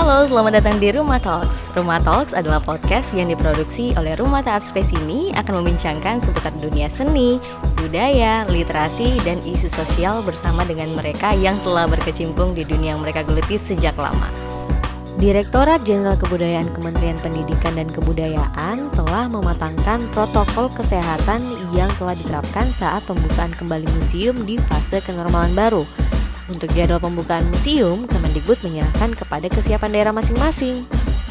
Halo, selamat datang di Rumah Talks. Rumah Talks adalah podcast yang diproduksi oleh Rumah Taat Space ini akan membincangkan seputar dunia seni, budaya, literasi, dan isu sosial bersama dengan mereka yang telah berkecimpung di dunia yang mereka geluti sejak lama. Direktorat Jenderal Kebudayaan Kementerian Pendidikan dan Kebudayaan telah mematangkan protokol kesehatan yang telah diterapkan saat pembukaan kembali museum di fase kenormalan baru. Untuk jadwal pembukaan museum, Kemendikbud menyerahkan kepada kesiapan daerah masing-masing.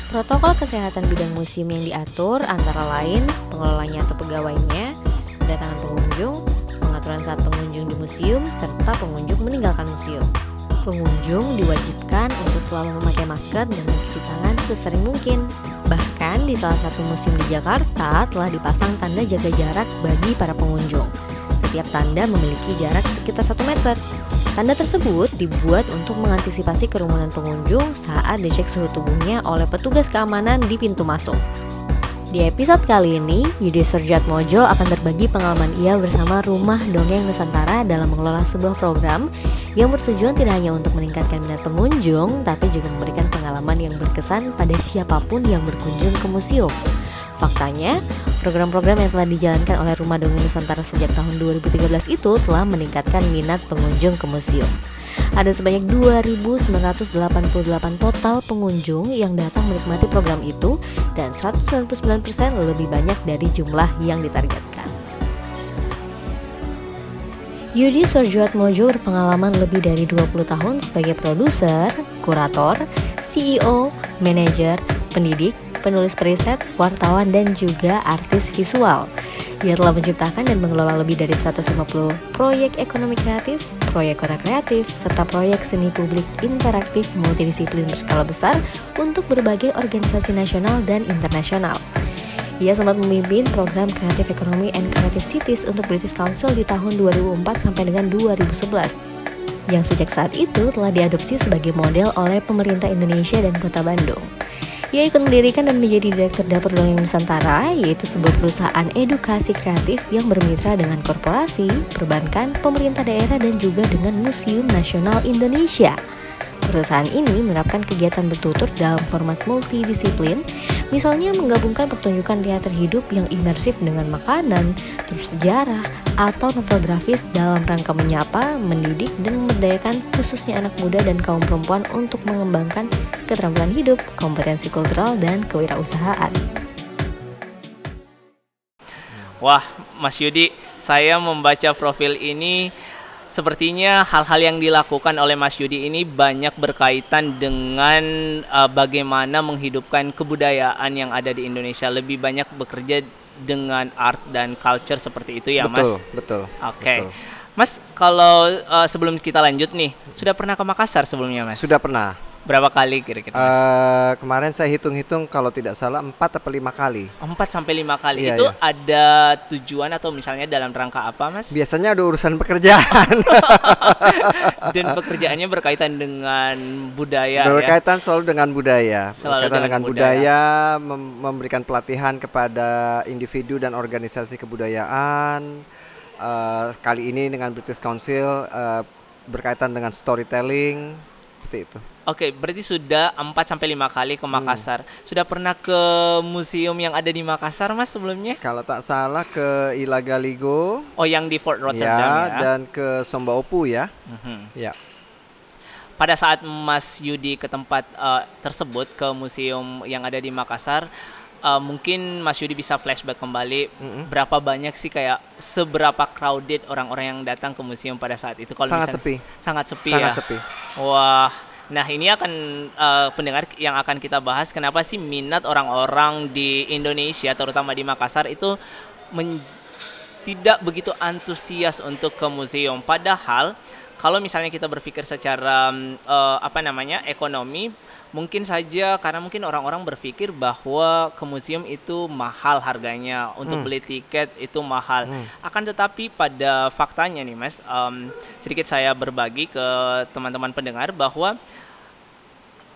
Protokol kesehatan bidang museum yang diatur antara lain pengelolanya atau pegawainya, kedatangan pengunjung, pengaturan saat pengunjung di museum, serta pengunjung meninggalkan museum. Pengunjung diwajibkan untuk selalu memakai masker dan mencuci tangan sesering mungkin. Bahkan di salah satu museum di Jakarta telah dipasang tanda jaga jarak bagi para pengunjung. Setiap tanda memiliki jarak sekitar 1 meter. Tanda tersebut dibuat untuk mengantisipasi kerumunan pengunjung saat dicek suhu tubuhnya oleh petugas keamanan di pintu masuk. Di episode kali ini, Yudi Surjat Mojo akan berbagi pengalaman ia bersama Rumah Dongeng Nusantara dalam mengelola sebuah program yang bertujuan tidak hanya untuk meningkatkan minat pengunjung, tapi juga memberikan pengalaman yang berkesan pada siapa pun yang berkunjung ke museum. Faktanya, program-program yang telah dijalankan oleh Rumah Dongeng Nusantara sejak tahun 2013 itu telah meningkatkan minat pengunjung ke museum. Ada sebanyak 2.988 total pengunjung yang datang menikmati program itu dan 199% lebih banyak dari jumlah yang ditargetkan. Yudi Sorjuat Mojo berpengalaman lebih dari 20 tahun sebagai produser, kurator, CEO, manajer, pendidik, penulis periset, wartawan, dan juga artis visual. Ia telah menciptakan dan mengelola lebih dari 150 proyek ekonomi kreatif, proyek kota kreatif, serta proyek seni publik interaktif multidisiplin berskala besar untuk berbagai organisasi nasional dan internasional. Ia sempat memimpin program Kreatif Ekonomi and Creative Cities untuk British Council di tahun 2004 sampai dengan 2011 yang sejak saat itu telah diadopsi sebagai model oleh pemerintah Indonesia dan Kota Bandung. Ia ikut mendirikan dan menjadi Direktur Dapur Dongeng Nusantara, yaitu sebuah perusahaan edukasi kreatif yang bermitra dengan korporasi, perbankan, pemerintah daerah, dan juga dengan Museum Nasional Indonesia. Perusahaan ini menerapkan kegiatan bertutur dalam format multidisiplin, misalnya menggabungkan pertunjukan teater hidup yang imersif dengan makanan, tur sejarah, atau novel grafis dalam rangka menyapa, mendidik, dan memberdayakan khususnya anak muda dan kaum perempuan untuk mengembangkan keterampilan hidup, kompetensi kultural, dan kewirausahaan. Wah, Mas Yudi, saya membaca profil ini sepertinya hal-hal yang dilakukan oleh Mas Yudi ini banyak berkaitan dengan uh, bagaimana menghidupkan kebudayaan yang ada di Indonesia. Lebih banyak bekerja dengan art dan culture seperti itu ya, betul, Mas? Betul, Oke. Okay. Mas, kalau uh, sebelum kita lanjut nih, sudah pernah ke Makassar sebelumnya, Mas? Sudah pernah. Berapa kali kira-kira? Uh, kemarin saya hitung-hitung kalau tidak salah empat atau lima kali. Empat sampai lima kali iya, itu iya. ada tujuan atau misalnya dalam rangka apa, Mas? Biasanya ada urusan pekerjaan. Dan pekerjaannya berkaitan dengan budaya. Berkaitan ya? selalu dengan budaya. Selalu berkaitan dengan dengan budaya, mem memberikan pelatihan kepada individu dan organisasi kebudayaan. Uh, kali ini dengan British Council uh, berkaitan dengan storytelling seperti itu. Oke, berarti sudah 4 sampai 5 kali ke Makassar. Hmm. Sudah pernah ke museum yang ada di Makassar Mas sebelumnya? Kalau tak salah ke Ilaga Ligo. Oh, yang di Fort Rotterdam ya. ya. dan ke Sombaupu ya. Mm-hmm. Ya. Pada saat Mas Yudi ke tempat uh, tersebut ke museum yang ada di Makassar, uh, mungkin Mas Yudi bisa flashback kembali mm-hmm. berapa banyak sih kayak seberapa crowded orang-orang yang datang ke museum pada saat itu? Kalau sangat sepi. Sangat sepi sangat ya. sepi. Wah, Nah, ini akan uh, pendengar yang akan kita bahas kenapa sih minat orang-orang di Indonesia terutama di Makassar itu tidak begitu antusias untuk ke museum. Padahal kalau misalnya kita berpikir secara uh, apa namanya? ekonomi, mungkin saja karena mungkin orang-orang berpikir bahwa ke museum itu mahal harganya, untuk hmm. beli tiket itu mahal. Hmm. Akan tetapi pada faktanya nih Mas, um, sedikit saya berbagi ke teman-teman pendengar bahwa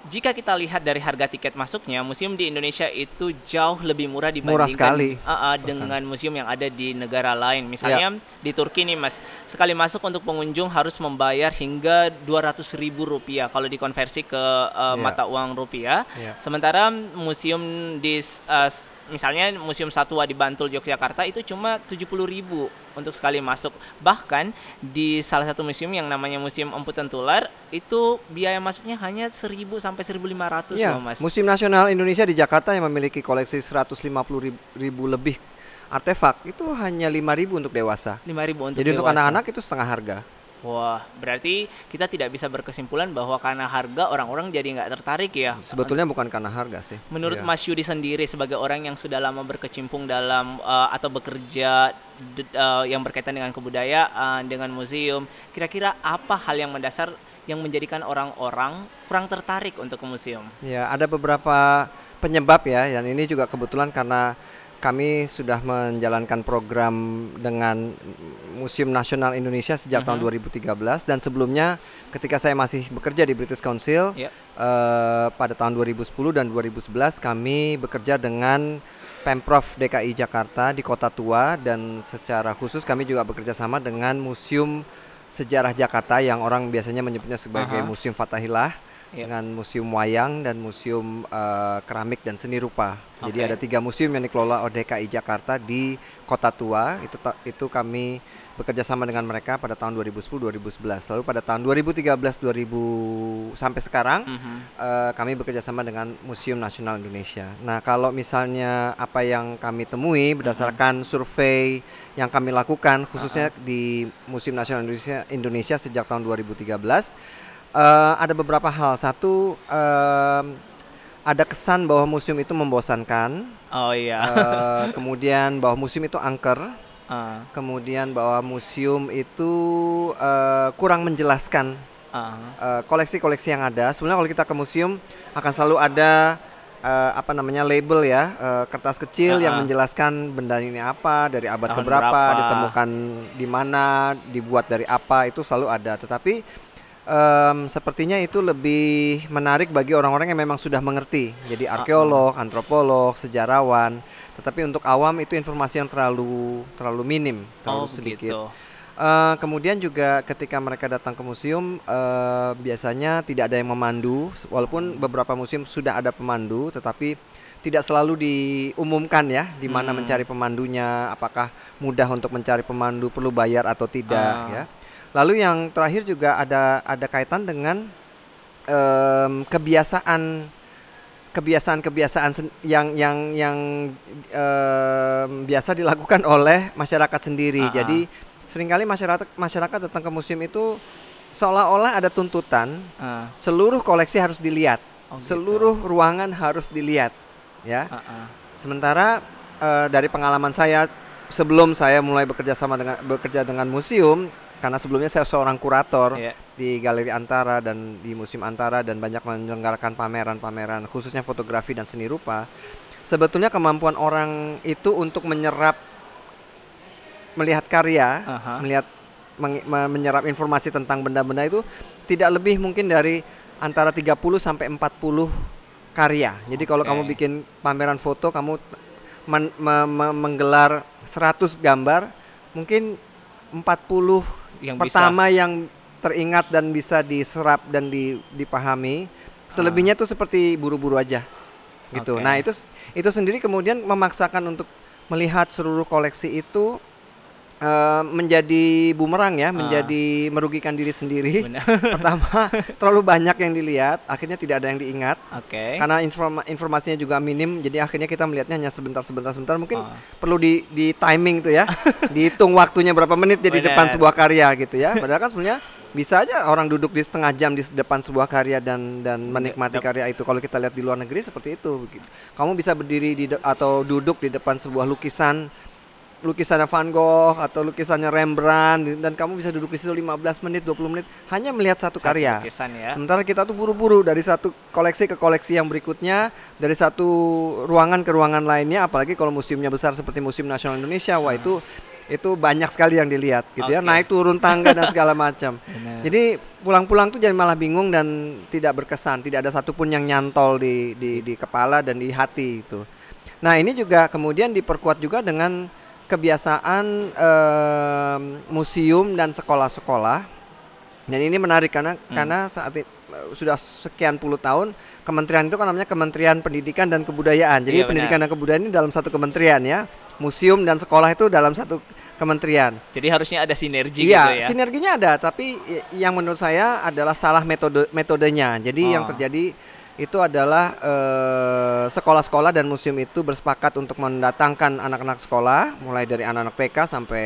jika kita lihat dari harga tiket masuknya, museum di Indonesia itu jauh lebih murah Murah dibandingkan sekali. uh, uh, dengan museum yang ada di negara lain. Misalnya di Turki nih Mas, sekali masuk untuk pengunjung harus membayar hingga 200 ribu rupiah kalau dikonversi ke uh, Iya. mata uang rupiah. Iya. Sementara museum di uh, misalnya Museum Satwa di Bantul Yogyakarta itu cuma 70.000 ribu untuk sekali masuk. Bahkan di salah satu museum yang namanya Museum Empu Tentular itu biaya masuknya hanya 1000 sampai 1500 Iya, loh Mas. Museum Nasional Indonesia di Jakarta yang memiliki koleksi 150 ribu, ribu lebih artefak itu hanya 5 ribu untuk dewasa. 5000 untuk Jadi untuk dewasa. anak-anak itu setengah harga. Wah, berarti kita tidak bisa berkesimpulan bahwa karena harga orang-orang jadi nggak tertarik ya. Sebetulnya bukan karena harga sih. Menurut Iya. Mas Yudi sendiri sebagai orang yang sudah lama berkecimpung dalam uh, atau bekerja uh, yang berkaitan dengan kebudayaan, dengan museum, kira-kira apa hal yang mendasar yang menjadikan orang-orang kurang tertarik untuk ke museum? Ya, ada beberapa penyebab ya, dan ini juga kebetulan karena kami sudah menjalankan program dengan Museum Nasional Indonesia sejak tahun Mhm. 2013 dan sebelumnya ketika saya masih bekerja di British Council Ya. eh, pada tahun 2010 dan 2011 kami bekerja dengan Pemprov DKI Jakarta di Kota Tua dan secara khusus kami juga bekerja sama dengan Museum Sejarah Jakarta yang orang biasanya menyebutnya sebagai Aha. Museum Fathahillah Ya. dengan Museum Wayang dan Museum eh, Keramik dan Seni Rupa. Jadi Oke. ada tiga museum yang dikelola oleh DKI Jakarta di Kota Tua. Itu itu kami bekerja sama dengan mereka pada tahun 2010-2011. Lalu pada tahun 2013-2000 sampai sekarang Mhm. eh, kami bekerja sama dengan Museum Nasional Indonesia. Nah, kalau misalnya apa yang kami temui berdasarkan survei yang kami lakukan khususnya di Museum Nasional Indonesia Indonesia sejak tahun 2013 eh, ada beberapa hal. Satu em, ada kesan bahwa museum itu membosankan, Oh iya. eh, kemudian bahwa museum itu angker, Ah, kemudian bahwa museum itu eh, kurang menjelaskan ah. koleksi-koleksi yang ada. Sebenarnya kalau kita ke museum akan selalu ada eh, apa namanya label ya, eh, kertas kecil yang Ah, menjelaskan benda ini apa, dari abad Tahun keberapa, berapa. ditemukan di mana, dibuat dari apa, itu selalu ada. Tetapi em, sepertinya itu lebih menarik bagi orang-orang yang memang sudah mengerti. Jadi Ah, ah. arkeolog, antropolog, sejarawan. Tetapi untuk awam itu informasi yang terlalu terlalu minim, terlalu Oh sedikit. begitu. Eh, kemudian juga ketika mereka datang ke museum eh, biasanya tidak ada yang memandu walaupun beberapa museum sudah ada pemandu tetapi tidak selalu diumumkan ya di mana Hmm. mencari pemandunya apakah mudah untuk mencari pemandu perlu bayar atau tidak Ah. ya lalu yang terakhir juga ada ada kaitan dengan em, kebiasaan kebiasaan-kebiasaan yang yang yang em, biasa dilakukan oleh masyarakat sendiri. Ah, ah. Jadi sering kali masyarakat masyarakat datang ke museum itu seolah-olah ada tuntutan Ah, seluruh koleksi harus dilihat, oh gitu. seluruh ruangan harus dilihat, ya. Ah, ah. Sementara eh, dari pengalaman saya sebelum saya mulai bekerja sama dengan bekerja dengan museum karena sebelumnya saya seorang kurator Iya. di Galeri Antara dan di Museum Antara dan banyak menyelenggarakan pameran-pameran khususnya fotografi dan seni rupa. Sebetulnya kemampuan orang itu untuk menyerap melihat karya, Aha. melihat meng- me- menyerap informasi tentang benda-benda itu tidak lebih mungkin dari antara 30 sampai 40 karya. Jadi kalau kamu bikin pameran foto kamu men- me- me- menggelar 100 gambar, mungkin 40 Yang pertama yang teringat dan bisa diserap dan di- dipahami. Selebihnya tuh seperti buru-buru aja. Gitu. Oke. Nah, itu itu sendiri kemudian memaksakan untuk melihat seluruh koleksi itu eh, menjadi bumerang ya, menjadi merugikan diri sendiri. Benar. Pertama, terlalu banyak yang dilihat, akhirnya tidak ada yang diingat. Oke. Karena informa- informasinya juga minim, jadi akhirnya kita melihatnya hanya sebentar, sebentar, sebentar. Mungkin Oh. perlu di, di timing tuh ya, dihitung waktunya berapa menit jadi depan Benar. sebuah karya gitu ya. Padahal kan sebenarnya bisa aja orang duduk di setengah jam di depan sebuah karya dan dan menikmati dap- karya itu. Kalau kita lihat di luar negeri seperti itu. Kamu bisa berdiri di atau duduk di depan sebuah lukisan lukisannya Van Gogh atau lukisannya Rembrandt dan kamu bisa duduk di situ 15 menit 20 menit hanya melihat satu, Satu karya. lukisan ya. Sementara kita tuh buru-buru dari satu koleksi ke koleksi yang berikutnya, dari satu ruangan ke ruangan lainnya, apalagi kalau museumnya besar seperti Museum Nasional Indonesia, wah itu itu banyak sekali yang dilihat gitu ya Oke. naik turun tangga dan segala macam jadi pulang-pulang tuh jadi malah bingung dan tidak berkesan tidak ada satupun yang nyantol di di, di kepala dan di hati itu nah ini juga kemudian diperkuat juga dengan kebiasaan em, museum dan sekolah-sekolah dan ini menarik karena Hmm. karena saat sudah sekian puluh tahun kementerian itu kan namanya Kementerian Pendidikan dan Kebudayaan. Jadi Iya, pendidikan dan kebudayaan ini dalam satu kementerian ya. Museum dan sekolah itu dalam satu kementerian. Jadi harusnya ada sinergi Iya, gitu ya. sinerginya ada, tapi yang menurut saya adalah salah metode metodenya. Jadi yang Oh. terjadi itu adalah eh, sekolah-sekolah dan museum itu bersepakat untuk mendatangkan anak-anak sekolah, mulai dari anak-anak TK sampai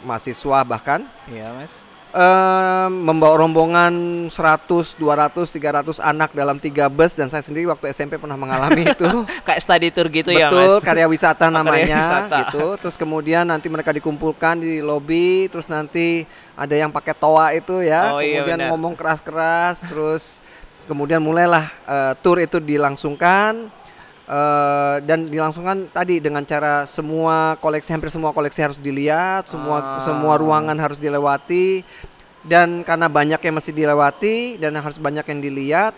mahasiswa bahkan Iya, Mas. eh, membawa rombongan 100, 200, 300 anak dalam tiga bus dan saya sendiri waktu SMP pernah mengalami itu. Kayak study tour gitu ya, Betul, Mas. karya wisata karya namanya wisata. gitu. Terus kemudian nanti mereka dikumpulkan di lobi, terus nanti ada yang pakai toa itu ya, Oh, iya, kemudian benar. ngomong keras-keras, terus kemudian mulailah eh, tour itu dilangsungkan eh, dan dilangsungkan tadi dengan cara semua koleksi hampir semua koleksi harus dilihat, semua Ah. semua ruangan harus dilewati dan karena banyak yang mesti dilewati dan harus banyak yang dilihat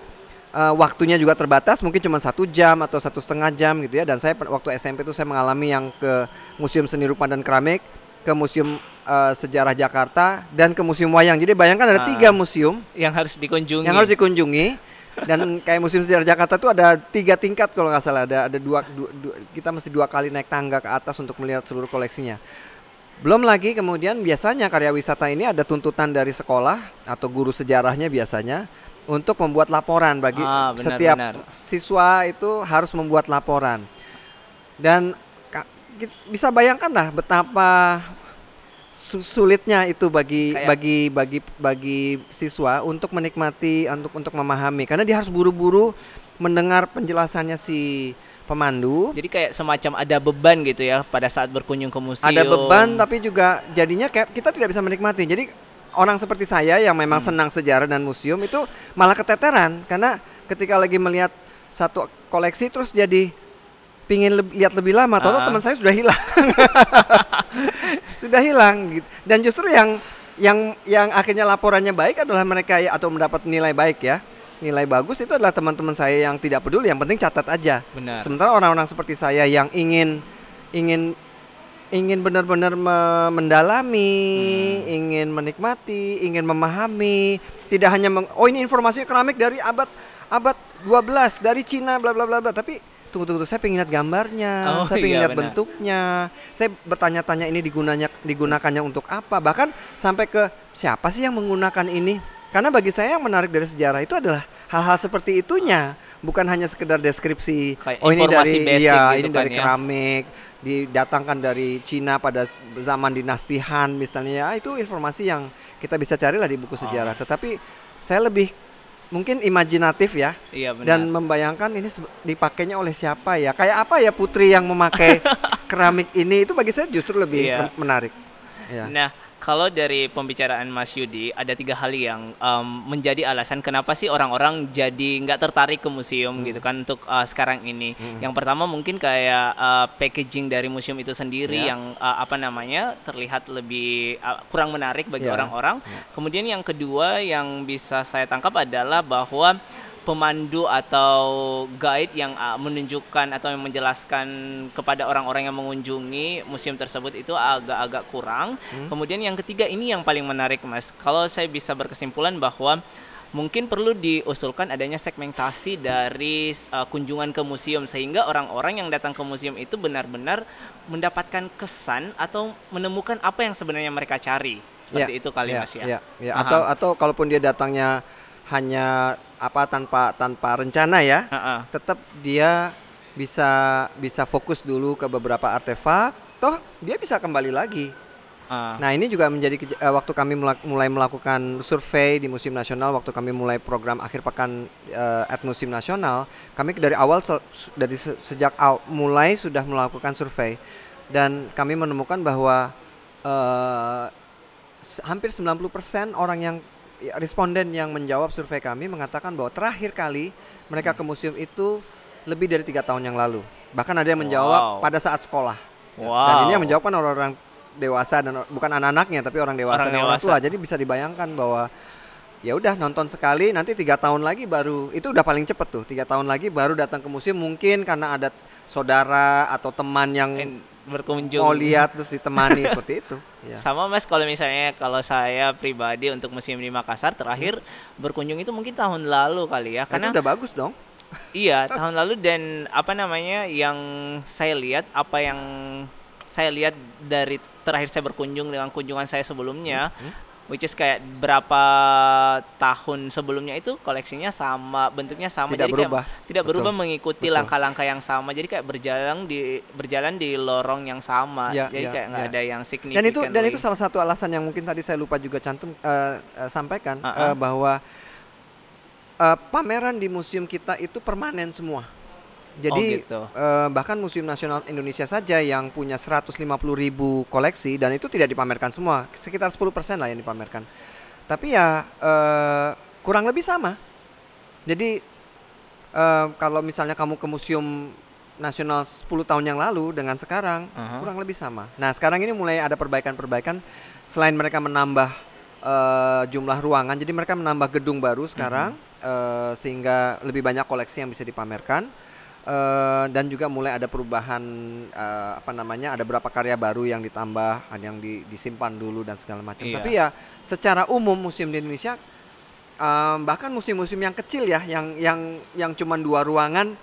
eh, waktunya juga terbatas mungkin cuma satu jam atau satu setengah jam gitu ya dan saya waktu SMP itu saya mengalami yang ke Museum Seni Rupa dan Keramik ke Museum eh, Sejarah Jakarta dan ke Museum Wayang jadi bayangkan ada Ah. tiga museum Yang harus dikunjungi. yang harus dikunjungi dan kayak Museum Sejarah Jakarta itu ada tiga tingkat kalau nggak salah ada ada dua, dua- dua- kita mesti dua kali naik tangga ke atas untuk melihat seluruh koleksinya belum lagi kemudian biasanya karya wisata ini ada tuntutan dari sekolah atau guru sejarahnya biasanya untuk membuat laporan bagi Ah, benar, setiap benar. siswa itu harus membuat laporan dan bisa bayangkan lah betapa sulitnya itu bagi Kayak- bagi bagi bagi siswa untuk menikmati untuk untuk memahami karena dia harus buru-buru mendengar penjelasannya si pemandu Jadi kayak semacam ada beban gitu ya pada saat berkunjung ke museum. ada beban tapi juga jadinya kayak kita tidak bisa menikmati jadi orang seperti saya yang memang Hmm. senang sejarah dan museum itu malah keteteran karena ketika lagi melihat satu koleksi terus jadi pingin leb- lihat lebih lama tahu Ah. teman saya sudah hilang sudah hilang gitu dan justru yang yang yang akhirnya laporannya baik adalah mereka ya atau mendapat nilai baik ya nilai bagus itu adalah teman-teman saya yang tidak peduli yang penting catat aja Benar. Sementara orang-orang seperti saya yang ingin ingin ingin benar-benar me- mendalami, Hmm. ingin menikmati, ingin memahami, tidak hanya meng- oh ini informasi keramik dari abad abad 12 dari Cina bla bla bla bla, tapi tunggu tunggu saya pengen lihat gambarnya, Oh, saya pengen iya, lihat benar. bentuknya, saya bertanya-tanya ini digunanya digunakannya untuk apa, bahkan sampai ke siapa sih yang menggunakan ini? Karena bagi saya yang menarik dari sejarah itu adalah hal-hal seperti itunya, bukan hanya sekedar deskripsi. Kayak oh ini dari basic iya, gitu ini kan dari ya. keramik, didatangkan dari Cina pada zaman dinasti Han misalnya. Ya, itu informasi yang kita bisa carilah di buku sejarah. Oh. Tetapi saya lebih mungkin imajinatif ya Iya benar. dan membayangkan ini dipakainya oleh siapa ya? Kayak apa ya putri yang memakai keramik ini itu bagi saya justru lebih Iya. men- menarik. Ya. Nah, kalau dari pembicaraan Mas Yudi ada tiga hal yang em, menjadi alasan kenapa sih orang-orang jadi nggak tertarik ke museum Hmm. gitu kan untuk uh, sekarang ini. Yang pertama mungkin kayak uh, packaging dari museum itu sendiri Ya. yang uh, apa namanya terlihat lebih uh, kurang menarik bagi Ya. orang-orang. Ya. Kemudian yang kedua yang bisa saya tangkap adalah bahwa pemandu atau guide yang uh, menunjukkan atau yang menjelaskan kepada orang-orang yang mengunjungi museum tersebut itu agak-agak kurang. Hmm. Kemudian yang ketiga ini yang paling menarik Mas. Kalau saya bisa berkesimpulan bahwa mungkin perlu diusulkan adanya segmentasi dari uh, kunjungan ke museum sehingga orang-orang yang datang ke museum itu benar-benar mendapatkan kesan atau menemukan apa yang sebenarnya mereka cari. Seperti itu kali Mas ya. ya, ya. Paham. Atau atau kalaupun dia datangnya hanya apa tanpa tanpa rencana ya, Heeh. tetap dia bisa bisa fokus dulu ke beberapa artefak, toh dia bisa kembali lagi. Ah. Nah ini juga menjadi eh, waktu kami mulak- mulai melakukan survei di Museum Nasional, waktu kami mulai program akhir pekan eh, at Museum Nasional, kami dari awal se- dari se- sejak aw- mulai sudah melakukan survei dan kami menemukan bahwa s- hampir 90% orang yang ya, responden yang menjawab survei kami mengatakan bahwa terakhir kali mereka ke museum itu lebih dari tiga tahun yang lalu. Bahkan ada yang menjawab Wow. pada saat sekolah. Wow. Dan ini yang menjawabkan orang-orang dewasa dan bukan anak-anaknya tapi orang dewasa Orang dan orang dewasa. tua. Jadi bisa dibayangkan bahwa ya udah nonton sekali nanti tiga tahun lagi baru itu udah paling cepet tuh tiga tahun lagi baru datang ke museum mungkin karena ada saudara atau teman yang berkunjung mau lihat terus ditemani seperti itu. Ya. Sama Mas kalau misalnya kalau saya pribadi untuk museum di Makassar terakhir berkunjung itu mungkin tahun lalu kali ya Nah, itu karena udah bagus dong. iya tahun lalu dan apa namanya yang saya lihat apa yang saya lihat dari terakhir saya berkunjung dengan kunjungan saya sebelumnya Hmm. Which is kayak berapa tahun sebelumnya itu koleksinya sama bentuknya sama Tidak jadi berubah. kayak tidak Betul. berubah mengikuti langkah-langkah yang sama jadi kayak berjalan di berjalan di lorong yang sama Ya, jadi ya, kayak nggak ya. ada yang signifikan Dan itu dan itu salah satu alasan yang mungkin tadi saya lupa juga cantum eh, eh, sampaikan Ah, eh, ah. bahwa eh, pameran di museum kita itu permanen semua. Jadi gitu. eh, bahkan Museum Nasional Indonesia saja yang punya 150 ribu koleksi dan itu tidak dipamerkan semua, sekitar 10% lah yang dipamerkan. Tapi ya eh, kurang lebih sama. Jadi eh, kalau misalnya kamu ke Museum Nasional 10 tahun yang lalu dengan sekarang Aha. kurang lebih sama. Nah sekarang ini mulai ada perbaikan-perbaikan selain mereka menambah eh, jumlah ruangan, jadi mereka menambah gedung baru sekarang eh, sehingga lebih banyak koleksi yang bisa dipamerkan. Eh, dan juga mulai ada perubahan eh, apa namanya ada beberapa karya baru yang ditambah ada yang di- disimpan dulu dan segala macam Iya. tapi ya secara umum museum di Indonesia eh, bahkan museum-museum yang kecil ya yang yang yang cuma dua ruangan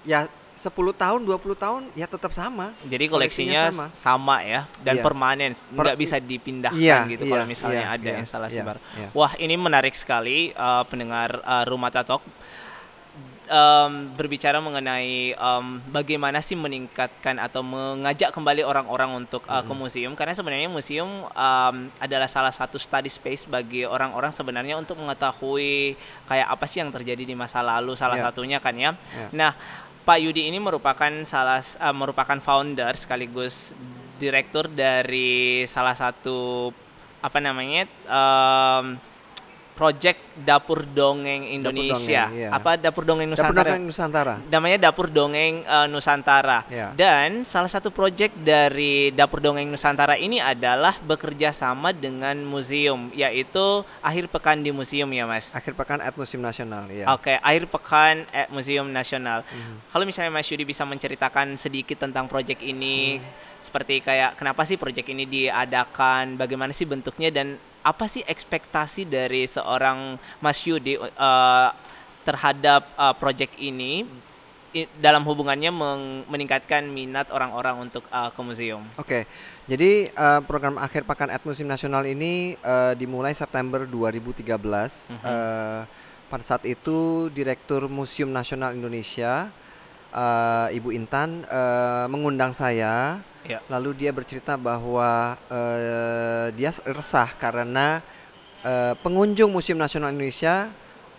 ya 10 tahun 20 tahun ya tetap sama Jadi koleksinya koleksinya sama, ya dan Iya. permanen, Per- nggak bisa dipindahkan Iya, gitu iya, kalau misalnya iya, ada iya, instalasi iya, baru. iya. Wah ini menarik sekali uh, pendengar uh, Rumah Tatok Em, berbicara mengenai em, bagaimana sih meningkatkan atau mengajak kembali orang-orang untuk uh, ke museum karena sebenarnya museum em, adalah salah satu study space bagi orang-orang sebenarnya untuk mengetahui kayak apa sih yang terjadi di masa lalu salah Iya. satunya kan ya. Iya. Nah Pak Yudi ini merupakan salah eh, merupakan founder sekaligus direktur dari salah satu apa namanya em, project Dapur Dongeng Indonesia. Dongeng, iya. Apa Dapur Dongeng Dapur Nusantara? Dagang Nusantara Namanya Dapur Dongeng eh, Nusantara. Ya. Dan salah satu project dari Dapur Dongeng Nusantara ini adalah bekerja sama dengan museum, yaitu akhir pekan di museum ya, Mas. akhir pekan at Museum Nasional ya Oke, akhir pekan at Museum Nasional. Mhm. Kalau misalnya Mas Yudi bisa menceritakan sedikit tentang proyek ini, Hmm. seperti kayak kenapa sih proyek ini diadakan, bagaimana sih bentuknya dan apa sih ekspektasi dari seorang Mas Yudi uh, terhadap uh, proyek ini i- dalam hubungannya meng- meningkatkan minat orang-orang untuk uh, ke museum. Oke, jadi eh, program akhir pekan at Museum Nasional ini eh, dimulai September 2013. Mhm. Eh, pada saat itu Direktur Museum Nasional Indonesia, eh, Ibu Intan, eh, mengundang saya. Ya. Lalu dia bercerita bahwa eh, dia resah karena eh, pengunjung Museum Nasional Indonesia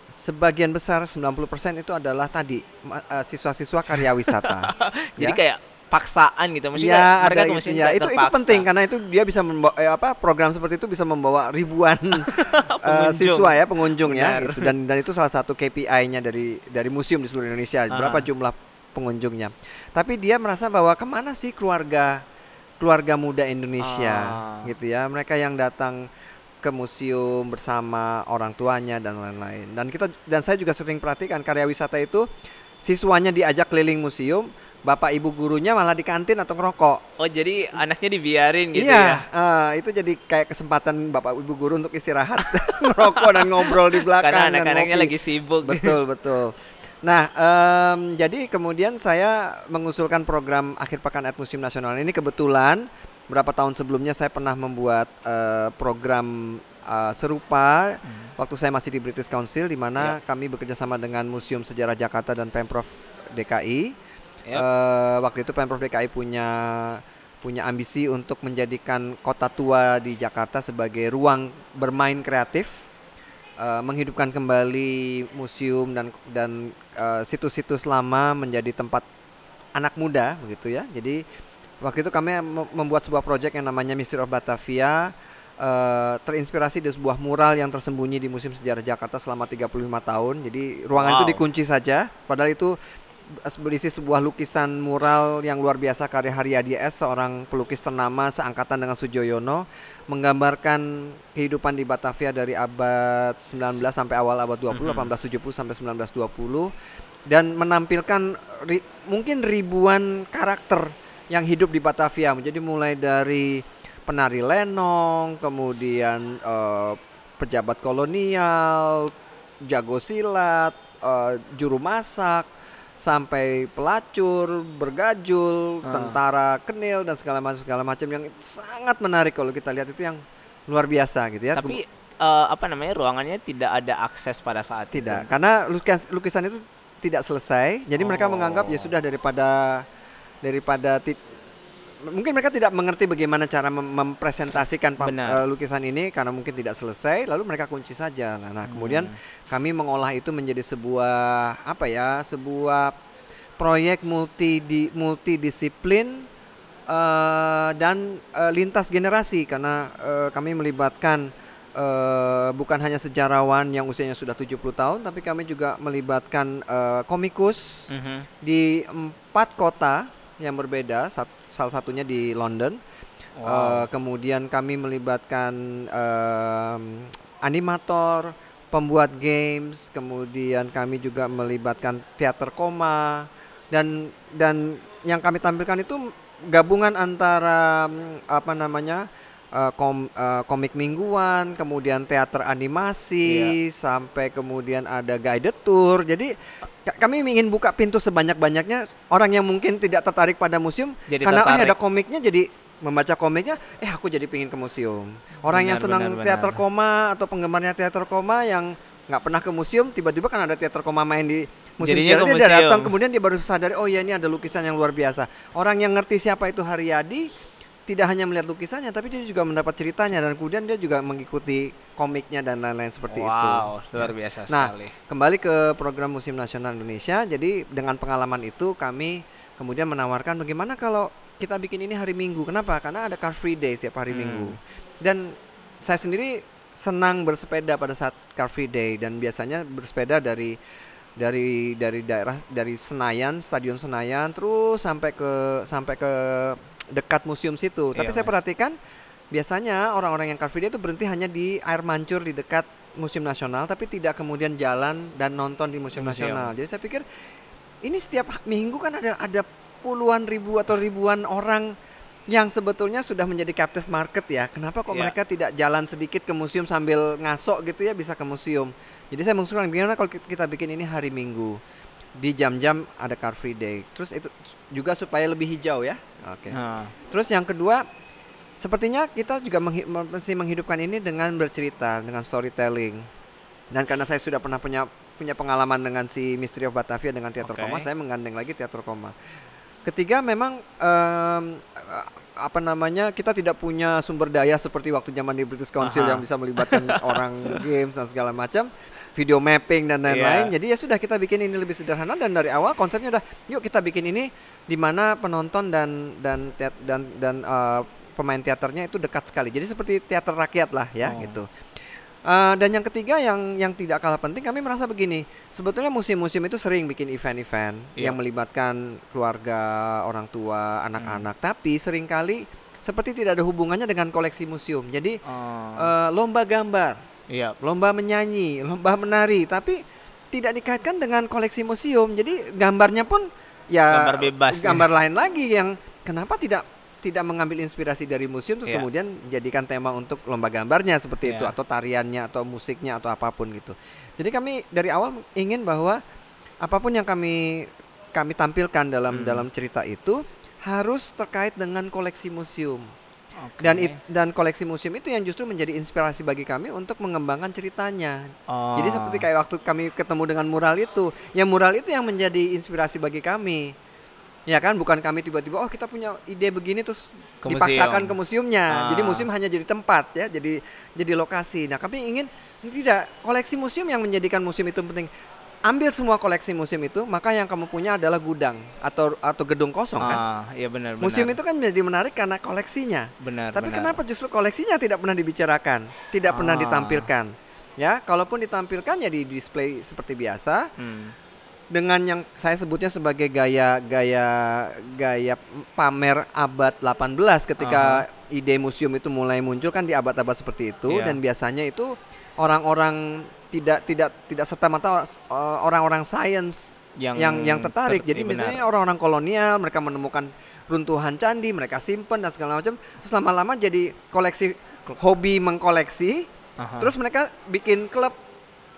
sebagian besar 90% itu adalah tadi eh, siswa-siswa karya wisata. Jadi Ya. kayak paksaan gitu, maksudnya mereka ada itu ya. Itu itu penting karena itu dia bisa membawa eh, apa program seperti itu bisa membawa ribuan Pengunjung. siswa ya pengunjung ya Benar. gitu. dan dan itu salah satu KPI-nya dari dari museum di seluruh Indonesia berapa Ah. jumlah pengunjungnya. Tapi dia merasa bahwa ke mana sih keluarga keluarga muda Indonesia Ah. gitu ya mereka yang datang ke museum bersama orang tuanya dan lain-lain. Dan kita dan saya juga sering perhatikan karya wisata itu siswanya diajak keliling museum, bapak ibu gurunya malah di kantin atau ngerokok. Oh, jadi anaknya dibiarin gitu iya, ya. eh, itu jadi kayak kesempatan bapak ibu guru untuk istirahat, ngerokok dan ngobrol di belakang Karena anak-anaknya lagi sibuk. Betul betul. Nah, em, jadi kemudian saya mengusulkan program akhir pekan at Museum Nasional ini kebetulan berapa tahun sebelumnya saya pernah membuat eh, program eh, serupa waktu saya masih di British Council di mana kami bekerja sama dengan Museum Sejarah Jakarta dan Pemprov DKI. Yap. Eh, waktu itu Pemprov DKI punya punya ambisi untuk menjadikan kota tua di Jakarta sebagai ruang bermain kreatif, eh, menghidupkan kembali museum dan dan eh, situs-situs lama menjadi tempat anak muda begitu ya. Jadi waktu itu kami mem- membuat sebuah proyek yang namanya Mystery of Batavia eh, terinspirasi dari sebuah mural yang tersembunyi di Museum Sejarah Jakarta selama 35 tahun. Jadi ruangan itu Wow. dikunci saja padahal itu berisi sebuah lukisan mural yang luar biasa karya Haryadi S, seorang pelukis ternama seangkatan dengan Sujoyono, menggambarkan kehidupan di Batavia dari abad 19 sampai awal abad 20, Mhm. 1870 sampai 1920 dan menampilkan ri- mungkin ribuan karakter yang hidup di Batavia. Jadi mulai dari penari lenong, kemudian eh, pejabat kolonial, jago silat, eh, juru masak, sampai pelacur, bergajul, Ah. tentara kenil dan segala macam segala macam yang itu sangat menarik kalau kita lihat itu yang luar biasa gitu ya. Tapi eh, apa namanya ruangannya tidak ada akses pada saat itu. Tidak, karena lukisan lukisan itu tidak selesai. Jadi mereka menganggap ya Oh. sudah daripada daripada mungkin mereka tidak mengerti bagaimana cara mem- mempresentasikan Benar. eh, lukisan ini karena mungkin tidak selesai, lalu mereka kunci saja. Nah, nah, kemudian Hmm. kami mengolah itu menjadi sebuah apa ya, sebuah proyek multi di multidisiplin eh, dan eh, lintas generasi karena eh, kami melibatkan eh, bukan hanya sejarawan yang usianya sudah 70 tahun tapi kami juga melibatkan eh, komikus Mhm. di empat kota yang berbeda sat- salah satunya di London Wow. Eh, kemudian kami melibatkan em, animator, pembuat games, kemudian kami juga melibatkan teater koma dan dan yang kami tampilkan itu gabungan antara apa namanya eh, kom- eh, komik mingguan, kemudian teater animasi, sampai kemudian ada guided tour. Jadi ka- kami ingin buka pintu sebanyak-banyaknya orang yang mungkin tidak tertarik pada museum Jadi karena eh, tertarik. ada komiknya jadi membaca komiknya eh aku jadi pingin ke museum orang yang Benar, senang benar, teater benar. koma atau penggemarnya teater koma yang nggak pernah ke museum tiba-tiba kan ada teater koma main di museum Jadinya sejarah, ke dia museum. datang kemudian dia baru sadar oh ya ini ada lukisan yang luar biasa orang yang ngerti siapa itu Haryadi tidak hanya melihat lukisannya tapi dia juga mendapat ceritanya dan kemudian dia juga mengikuti komiknya dan lain-lain seperti itu wow, luar biasa Nah, sekali. kembali ke program Museum Nasional Indonesia. Jadi dengan pengalaman itu kami kemudian menawarkan bagaimana kalau kita bikin ini hari Minggu. Kenapa? Karena ada Car Free Day setiap hari Hmm. Minggu. Dan saya sendiri senang bersepeda pada saat Car Free Day dan biasanya bersepeda dari dari dari daerah dari Senayan, Stadion Senayan terus sampai ke sampai ke dekat museum situ. Tapi Iya, saya Mas. perhatikan biasanya orang-orang yang Car Free Day itu berhenti hanya di air mancur di dekat Museum Nasional tapi tidak kemudian jalan dan nonton di Museum, Museum. Nasional. Jadi saya pikir ini setiap minggu kan ada ada puluhan ribu atau ribuan orang yang sebetulnya sudah menjadi captive market ya. Kenapa kok Iya. mereka tidak jalan sedikit ke museum sambil ngasok gitu ya bisa ke museum. Jadi saya mengusulkan gimana kalau ki- kita bikin ini hari Minggu di jam-jam ada Car Free Day. Terus itu juga supaya lebih hijau ya. Oke. Nah, Terus yang kedua, sepertinya kita juga menghi- mesti menghidupkan ini dengan bercerita, dengan storytelling. Dan karena saya sudah pernah punya punya pengalaman dengan si Mystery of Batavia dengan teater Oke. koma, saya menggandeng lagi teater koma. Ketiga memang em, a- apa namanya kita tidak punya sumber daya seperti waktu zaman di British Council Aha. yang bisa melibatkan orang games dan segala macam video mapping dan lain-lain Iya. jadi ya sudah kita bikin ini lebih sederhana dan dari awal konsepnya udah yuk kita bikin ini di mana penonton dan dan dan dan eh, pemain teaternya itu dekat sekali jadi seperti teater rakyat lah ya Oh. gitu Eh, dan yang ketiga yang yang tidak kalah penting kami merasa begini sebetulnya museum-museum itu sering bikin event-event Iya. yang melibatkan keluarga orang tua anak-anak tapi sering kali seperti tidak ada hubungannya dengan koleksi museum jadi oh, eh, lomba gambar iya. lomba menyanyi, lomba menari, tapi tidak dikaitkan dengan koleksi museum. Jadi gambarnya pun ya Gambar bebas, ya. gambar lain lagi yang kenapa tidak tidak mengambil inspirasi dari museum terus Iya. kemudian jadikan tema untuk lomba gambarnya seperti itu Iya. atau tariannya atau musiknya atau apa pun gitu. Jadi kami dari awal ingin bahwa apa pun yang kami kami tampilkan dalam Hmm. dalam cerita itu harus terkait dengan koleksi museum. Oke. Dan it- dan koleksi museum itu yang justru menjadi inspirasi bagi kami untuk mengembangkan ceritanya. Oh. Jadi seperti kayak waktu kami ketemu dengan mural itu, ya mural itu yang menjadi inspirasi bagi kami. Ya kan, bukan kami tiba-tiba oh kita punya ide begini terus Ke dipaksakan museum. ke museumnya. Ah. Jadi museum hanya jadi tempat ya, jadi jadi lokasi. Nah, kami ingin tidak koleksi museum yang menjadikan museum itu penting. Ambil semua koleksi museum itu, maka yang kamu punya adalah gudang atau atau gedung kosong kan. Ah, iya benar benar. Museum itu kan menjadi menarik karena koleksinya. benar. Tapi benar. kenapa justru koleksinya tidak pernah dibicarakan, tidak pernah Ah. ditampilkan? Ya, kalaupun ditampilkan ya di display seperti biasa. Hmm. Dengan yang saya sebutnya sebagai gaya gaya gaya pamer abad 18 ketika ide museum itu mulai muncul kan di abad-abad seperti itu Iya. dan biasanya itu orang-orang tidak tidak tidak serta merta uh, orang-orang sains yang yang yang tertarik. ter- Jadi iya, benar. misalnya orang-orang kolonial mereka menemukan runtuhan candi, mereka simpen dan segala macam. Terus lama-lama jadi koleksi hobi mengkoleksi. Aha. Terus mereka bikin klub.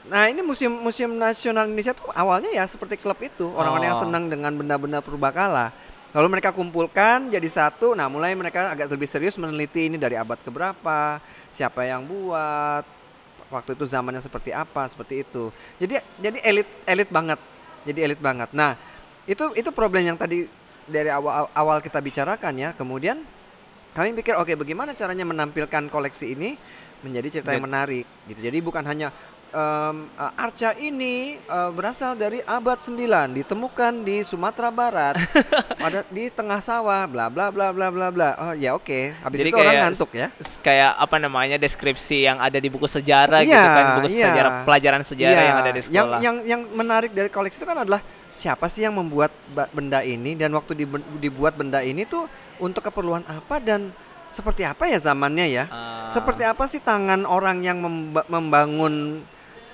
Nah, ini museum museum nasional Indonesia tuh awalnya ya seperti klub itu, orang-orang yang Oh. senang dengan benda-benda purbakala. Lalu mereka kumpulkan jadi satu. Nah, mulai mereka agak lebih serius meneliti ini dari abad keberapa, siapa yang buat, waktu itu zamannya seperti apa, seperti itu. Jadi jadi elit elit banget. Jadi elit banget. Nah, itu itu problem yang tadi dari awal awal kita bicarakan ya. Kemudian kami pikir oke bagaimana caranya menampilkan koleksi ini menjadi cerita yang menarik gitu. Jadi bukan hanya eh, arca ini eh, berasal dari abad 9 ditemukan di Sumatera Barat pada di tengah sawah bla bla bla bla bla bla. Oh ya oke. Habis Jadi itu orang kayak ngantuk ya. Kayak apa namanya deskripsi yang ada di buku sejarah gitu Iya, kan buku iya. sejarah pelajaran sejarah yang Iya, ada di Yang sekolah. yang yang menarik dari koleksi itu kan adalah siapa sih yang membuat benda ini dan waktu dibuat benda ini tuh untuk keperluan apa dan seperti apa ya zamannya ya? Ah, Seperti apa sih tangan orang yang memba- membangun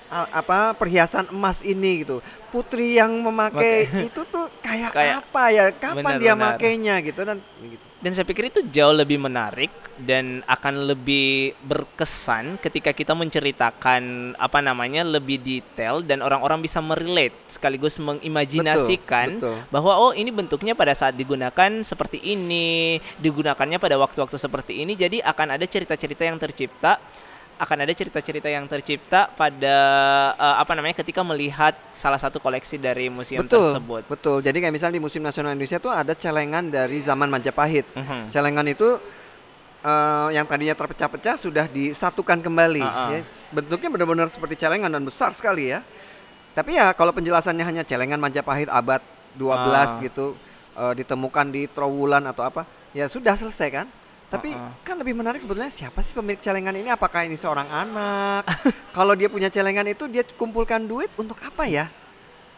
apa perhiasan emas ini gitu? Putri yang memakai itu tuh kayak, Kayak- apa ya? Kapan dia benar-benar. makainya gitu dan gitu. dan saya pikir itu jauh lebih menarik dan akan lebih berkesan ketika kita menceritakan apa namanya lebih detail dan orang-orang bisa merelate sekaligus mengimajinasikan betul. bahwa oh ini bentuknya pada saat digunakan seperti ini, digunakannya pada waktu-waktu seperti ini. Jadi akan ada cerita-cerita yang tercipta, akan ada cerita-cerita yang tercipta pada eh, apa namanya ketika melihat salah satu koleksi dari museum betul, tersebut. betul. Jadi kayak misalnya di Museum Nasional Indonesia tuh ada celengan dari zaman Majapahit. Mhm. Celengan itu eh, yang tadinya terpecah-pecah sudah disatukan kembali. Ah, ah. ya. Bentuknya benar-benar seperti celengan dan besar sekali ya. Tapi ya kalau penjelasannya hanya celengan Majapahit abad 12 Ah. gitu eh, ditemukan di Trowulan atau apa, ya sudah selesai kan? Tapi Ah, ah. kan lebih menarik sebetulnya siapa sih pemilik celengan ini? Apakah ini seorang anak? kalau dia punya celengan itu dia kumpulkan duit untuk apa ya?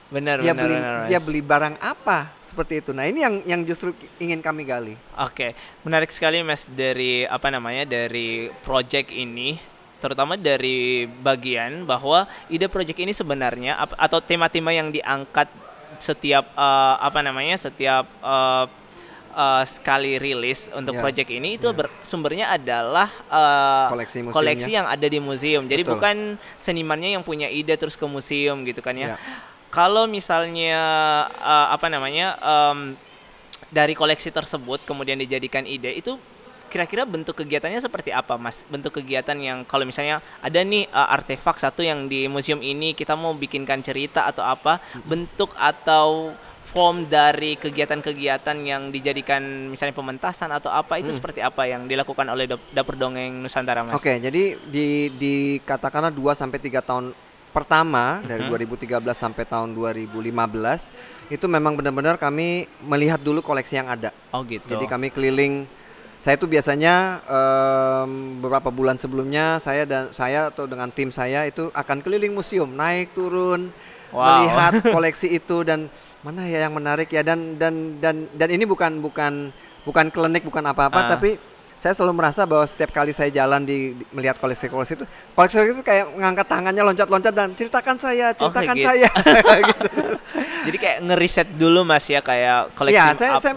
Benar, Dia benar, beli benar, dia Mas. beli barang apa? Seperti itu. Nah, ini yang yang justru ingin kami gali. Oke, menarik sekali Mas dari apa namanya dari project ini, terutama dari bagian bahwa ide project ini sebenarnya atau tema-tema yang diangkat setiap eh, apa namanya setiap eh, eh, sekali rilis untuk Ya, project ini itu ya. ber- sumbernya adalah eh, Koleksi museumnya. koleksi yang ada di museum. Jadi Betul. bukan senimannya yang punya ide terus ke museum gitu kan ya. Ya. Kalau misalnya eh, apa namanya em, dari koleksi tersebut kemudian dijadikan ide itu kira-kira bentuk kegiatannya seperti apa mas? Bentuk kegiatan yang kalau misalnya ada nih eh, artefak satu yang di museum ini kita mau bikinkan cerita atau apa bentuk atau form dari kegiatan-kegiatan yang dijadikan misalnya pementasan atau apa itu Hmm. seperti apa yang dilakukan oleh Dap- dapur dongeng Nusantara mas? Oke, jadi di dikatakanlah 2 sampai 3 tahun pertama dari Mhm. 2013 sampai tahun 2015 itu memang benar-benar kami melihat dulu koleksi yang ada. Oh gitu. Jadi kami keliling saya itu biasanya em, beberapa bulan sebelumnya saya dan saya atau dengan tim saya itu akan keliling museum, naik turun Wow. melihat koleksi itu dan mana ya yang menarik ya dan dan dan dan ini bukan bukan bukan klinik bukan apa-apa Ah. tapi saya selalu merasa bahwa setiap kali saya jalan di, di- melihat koleksi-koleksi itu koleksi itu kayak mengangkat tangannya loncat-loncat dan ceritakan saya ceritakan gitu. saya gitu. Jadi kayak ngeriset dulu mas ya kayak koleksi Ya, saya, ap- saya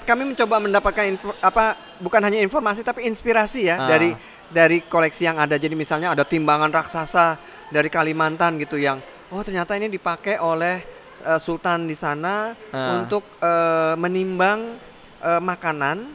kami mencoba mendapatkan info, apa bukan hanya informasi tapi inspirasi ya Ah. dari dari koleksi yang ada. Jadi misalnya ada timbangan raksasa dari Kalimantan gitu yang oh ternyata ini dipakai oleh eh, sultan di sana Ah. untuk eh, menimbang eh, makanan,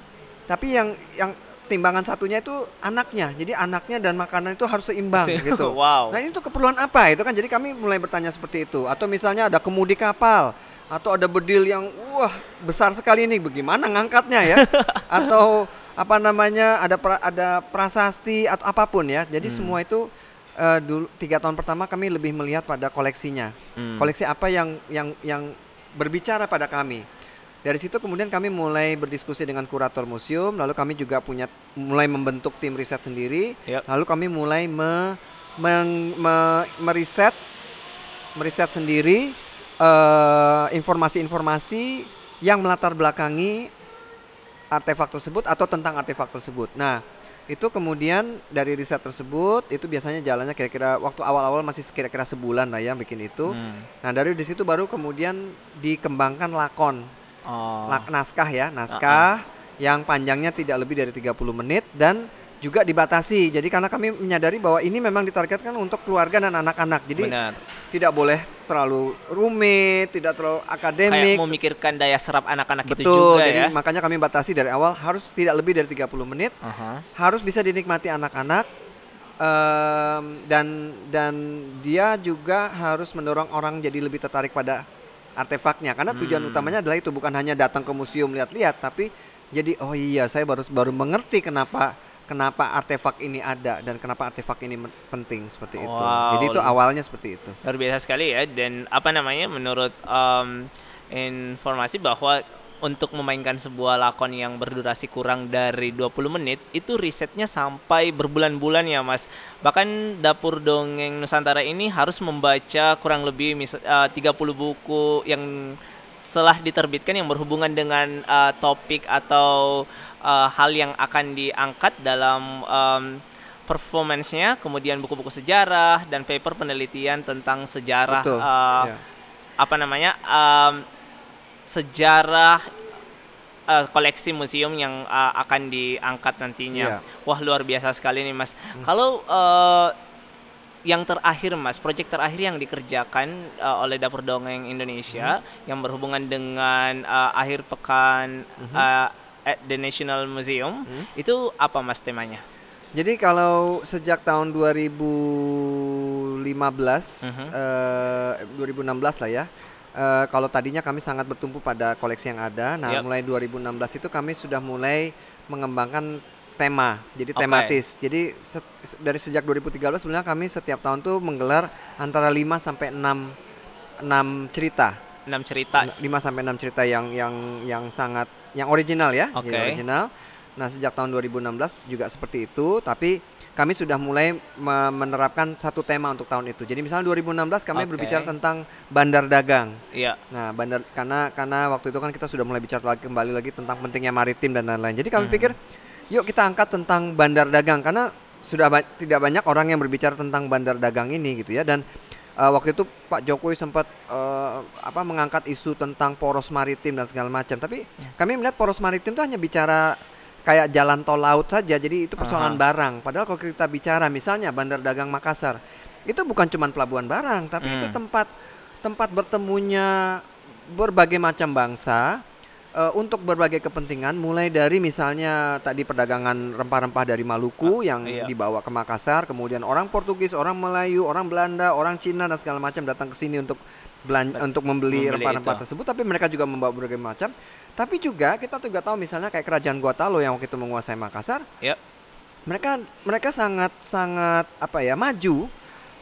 tapi yang yang timbangan satunya itu anaknya. Jadi anaknya dan makanan itu harus seimbang gitu. wow. Nah ini tuh keperluan apa itu kan jadi kami mulai bertanya seperti itu atau misalnya ada kemudi kapal atau ada bedil yang wah besar sekali ini bagaimana ngangkatnya ya atau apa namanya ada pra- ada prasasti atau apa pun ya jadi Hmm. semua itu eh, dulu tiga tahun pertama kami lebih melihat pada koleksinya Hmm. koleksi apa yang yang yang berbicara pada kami dari situ kemudian kami mulai berdiskusi dengan kurator museum lalu kami juga punya mulai membentuk tim riset sendiri Yap. lalu kami mulai me, meng- me- meriset meriset sendiri eh, informasi-informasi yang melatar belakangi artefak tersebut atau tentang artefak tersebut. Nah, itu kemudian dari riset tersebut itu biasanya jalannya kira-kira waktu awal-awal masih kira-kira sebulan lah ya bikin itu. Hmm. Nah, dari di situ baru kemudian dikembangkan lakon, Oh. lak- naskah ya, naskah yang panjangnya tidak lebih dari 30 menit dan juga dibatasi. Jadi karena kami menyadari bahwa ini memang ditargetkan untuk keluarga dan anak-anak. Jadi Benar. tidak boleh terlalu rumit, tidak terlalu Kayak akademik. memikirkan daya serap anak-anak itu juga jadi ya. makanya kami batasi dari awal harus tidak lebih dari 30 menit, Aha. harus bisa dinikmati anak-anak em, dan dan dia juga harus mendorong orang jadi lebih tertarik pada artefaknya karena tujuan Hmm. utamanya adalah itu bukan hanya datang ke museum lihat-lihat tapi jadi oh iya saya baru baru mengerti kenapa kenapa artefak ini ada dan kenapa artefak ini penting seperti itu. Wow. Jadi itu awalnya seperti itu. Luar biasa sekali ya dan apa namanya menurut em, informasi bahwa untuk memainkan sebuah lakon yang berdurasi kurang dari 20 menit itu risetnya sampai berbulan-bulan ya Mas. Bahkan Dapur Dongeng Nusantara ini harus membaca kurang lebih mis- eh, 30 buku yang setelah diterbitkan yang berhubungan dengan eh, topik atau eh, hal yang akan diangkat dalam em, performance-nya, kemudian buku-buku sejarah dan paper penelitian tentang sejarah Betul. eh, Ya. apa namanya em, sejarah eh, koleksi museum yang eh, akan diangkat nantinya. Iya. Wah luar biasa sekali nih mas. Hmm. Kalau eh, yang terakhir mas, proyek terakhir yang dikerjakan eh, oleh Dapur Dongeng Indonesia yang berhubungan dengan eh, akhir pekan Mhm. eh, at the National Museum Hmm. itu apa mas temanya? Jadi kalau sejak tahun 2015, Mhm. eh, 2016 lah ya. eh, kalau tadinya kami sangat bertumpu pada koleksi yang ada. Nah, Yap. mulai 2016 itu kami sudah mulai mengembangkan tema, jadi Oke. tematis. Jadi set- dari sejak 2013 sebenarnya kami setiap tahun tuh menggelar antara 5 sampai 6 6 cerita. Enam cerita. 5 sampai 6 cerita yang yang yang sangat yang original ya, Oke. jadi original. Nah, sejak tahun 2016 juga seperti itu, tapi kami sudah mulai me- menerapkan satu tema untuk tahun itu. Jadi misalnya 2016 kami Oke. berbicara tentang bandar dagang. Iya. Nah, bandar karena karena waktu itu kan kita sudah mulai bicara lagi kembali lagi tentang pentingnya maritim dan lain-lain. Jadi kami Mhm. pikir yuk kita angkat tentang bandar dagang karena sudah ba- tidak banyak orang yang berbicara tentang bandar dagang ini gitu ya dan uh, waktu itu Pak Jokowi sempat uh, apa mengangkat isu tentang poros maritim dan segala macam. Tapi Ya. kami melihat poros maritim itu hanya bicara kayak jalan tol laut saja. Jadi itu persoalan Aha. barang. Padahal kalau kita bicara misalnya bandar dagang Makassar, itu bukan cuma pelabuhan barang, tapi itu Hmm. tempat tempat bertemunya berbagai macam bangsa eh, untuk berbagai kepentingan mulai dari misalnya tadi perdagangan rempah-rempah dari Maluku yang iya. dibawa ke Makassar kemudian orang Portugis, orang Melayu, orang Belanda, orang Cina dan segala macam datang ke sini untuk belan- Bet- untuk membeli rempah-rempah tersebut tapi mereka juga membawa berbagai macam tapi juga kita juga tahu misalnya kayak kerajaan Guatalo yang waktu itu menguasai Makassar Yap. mereka mereka sangat sangat apa ya maju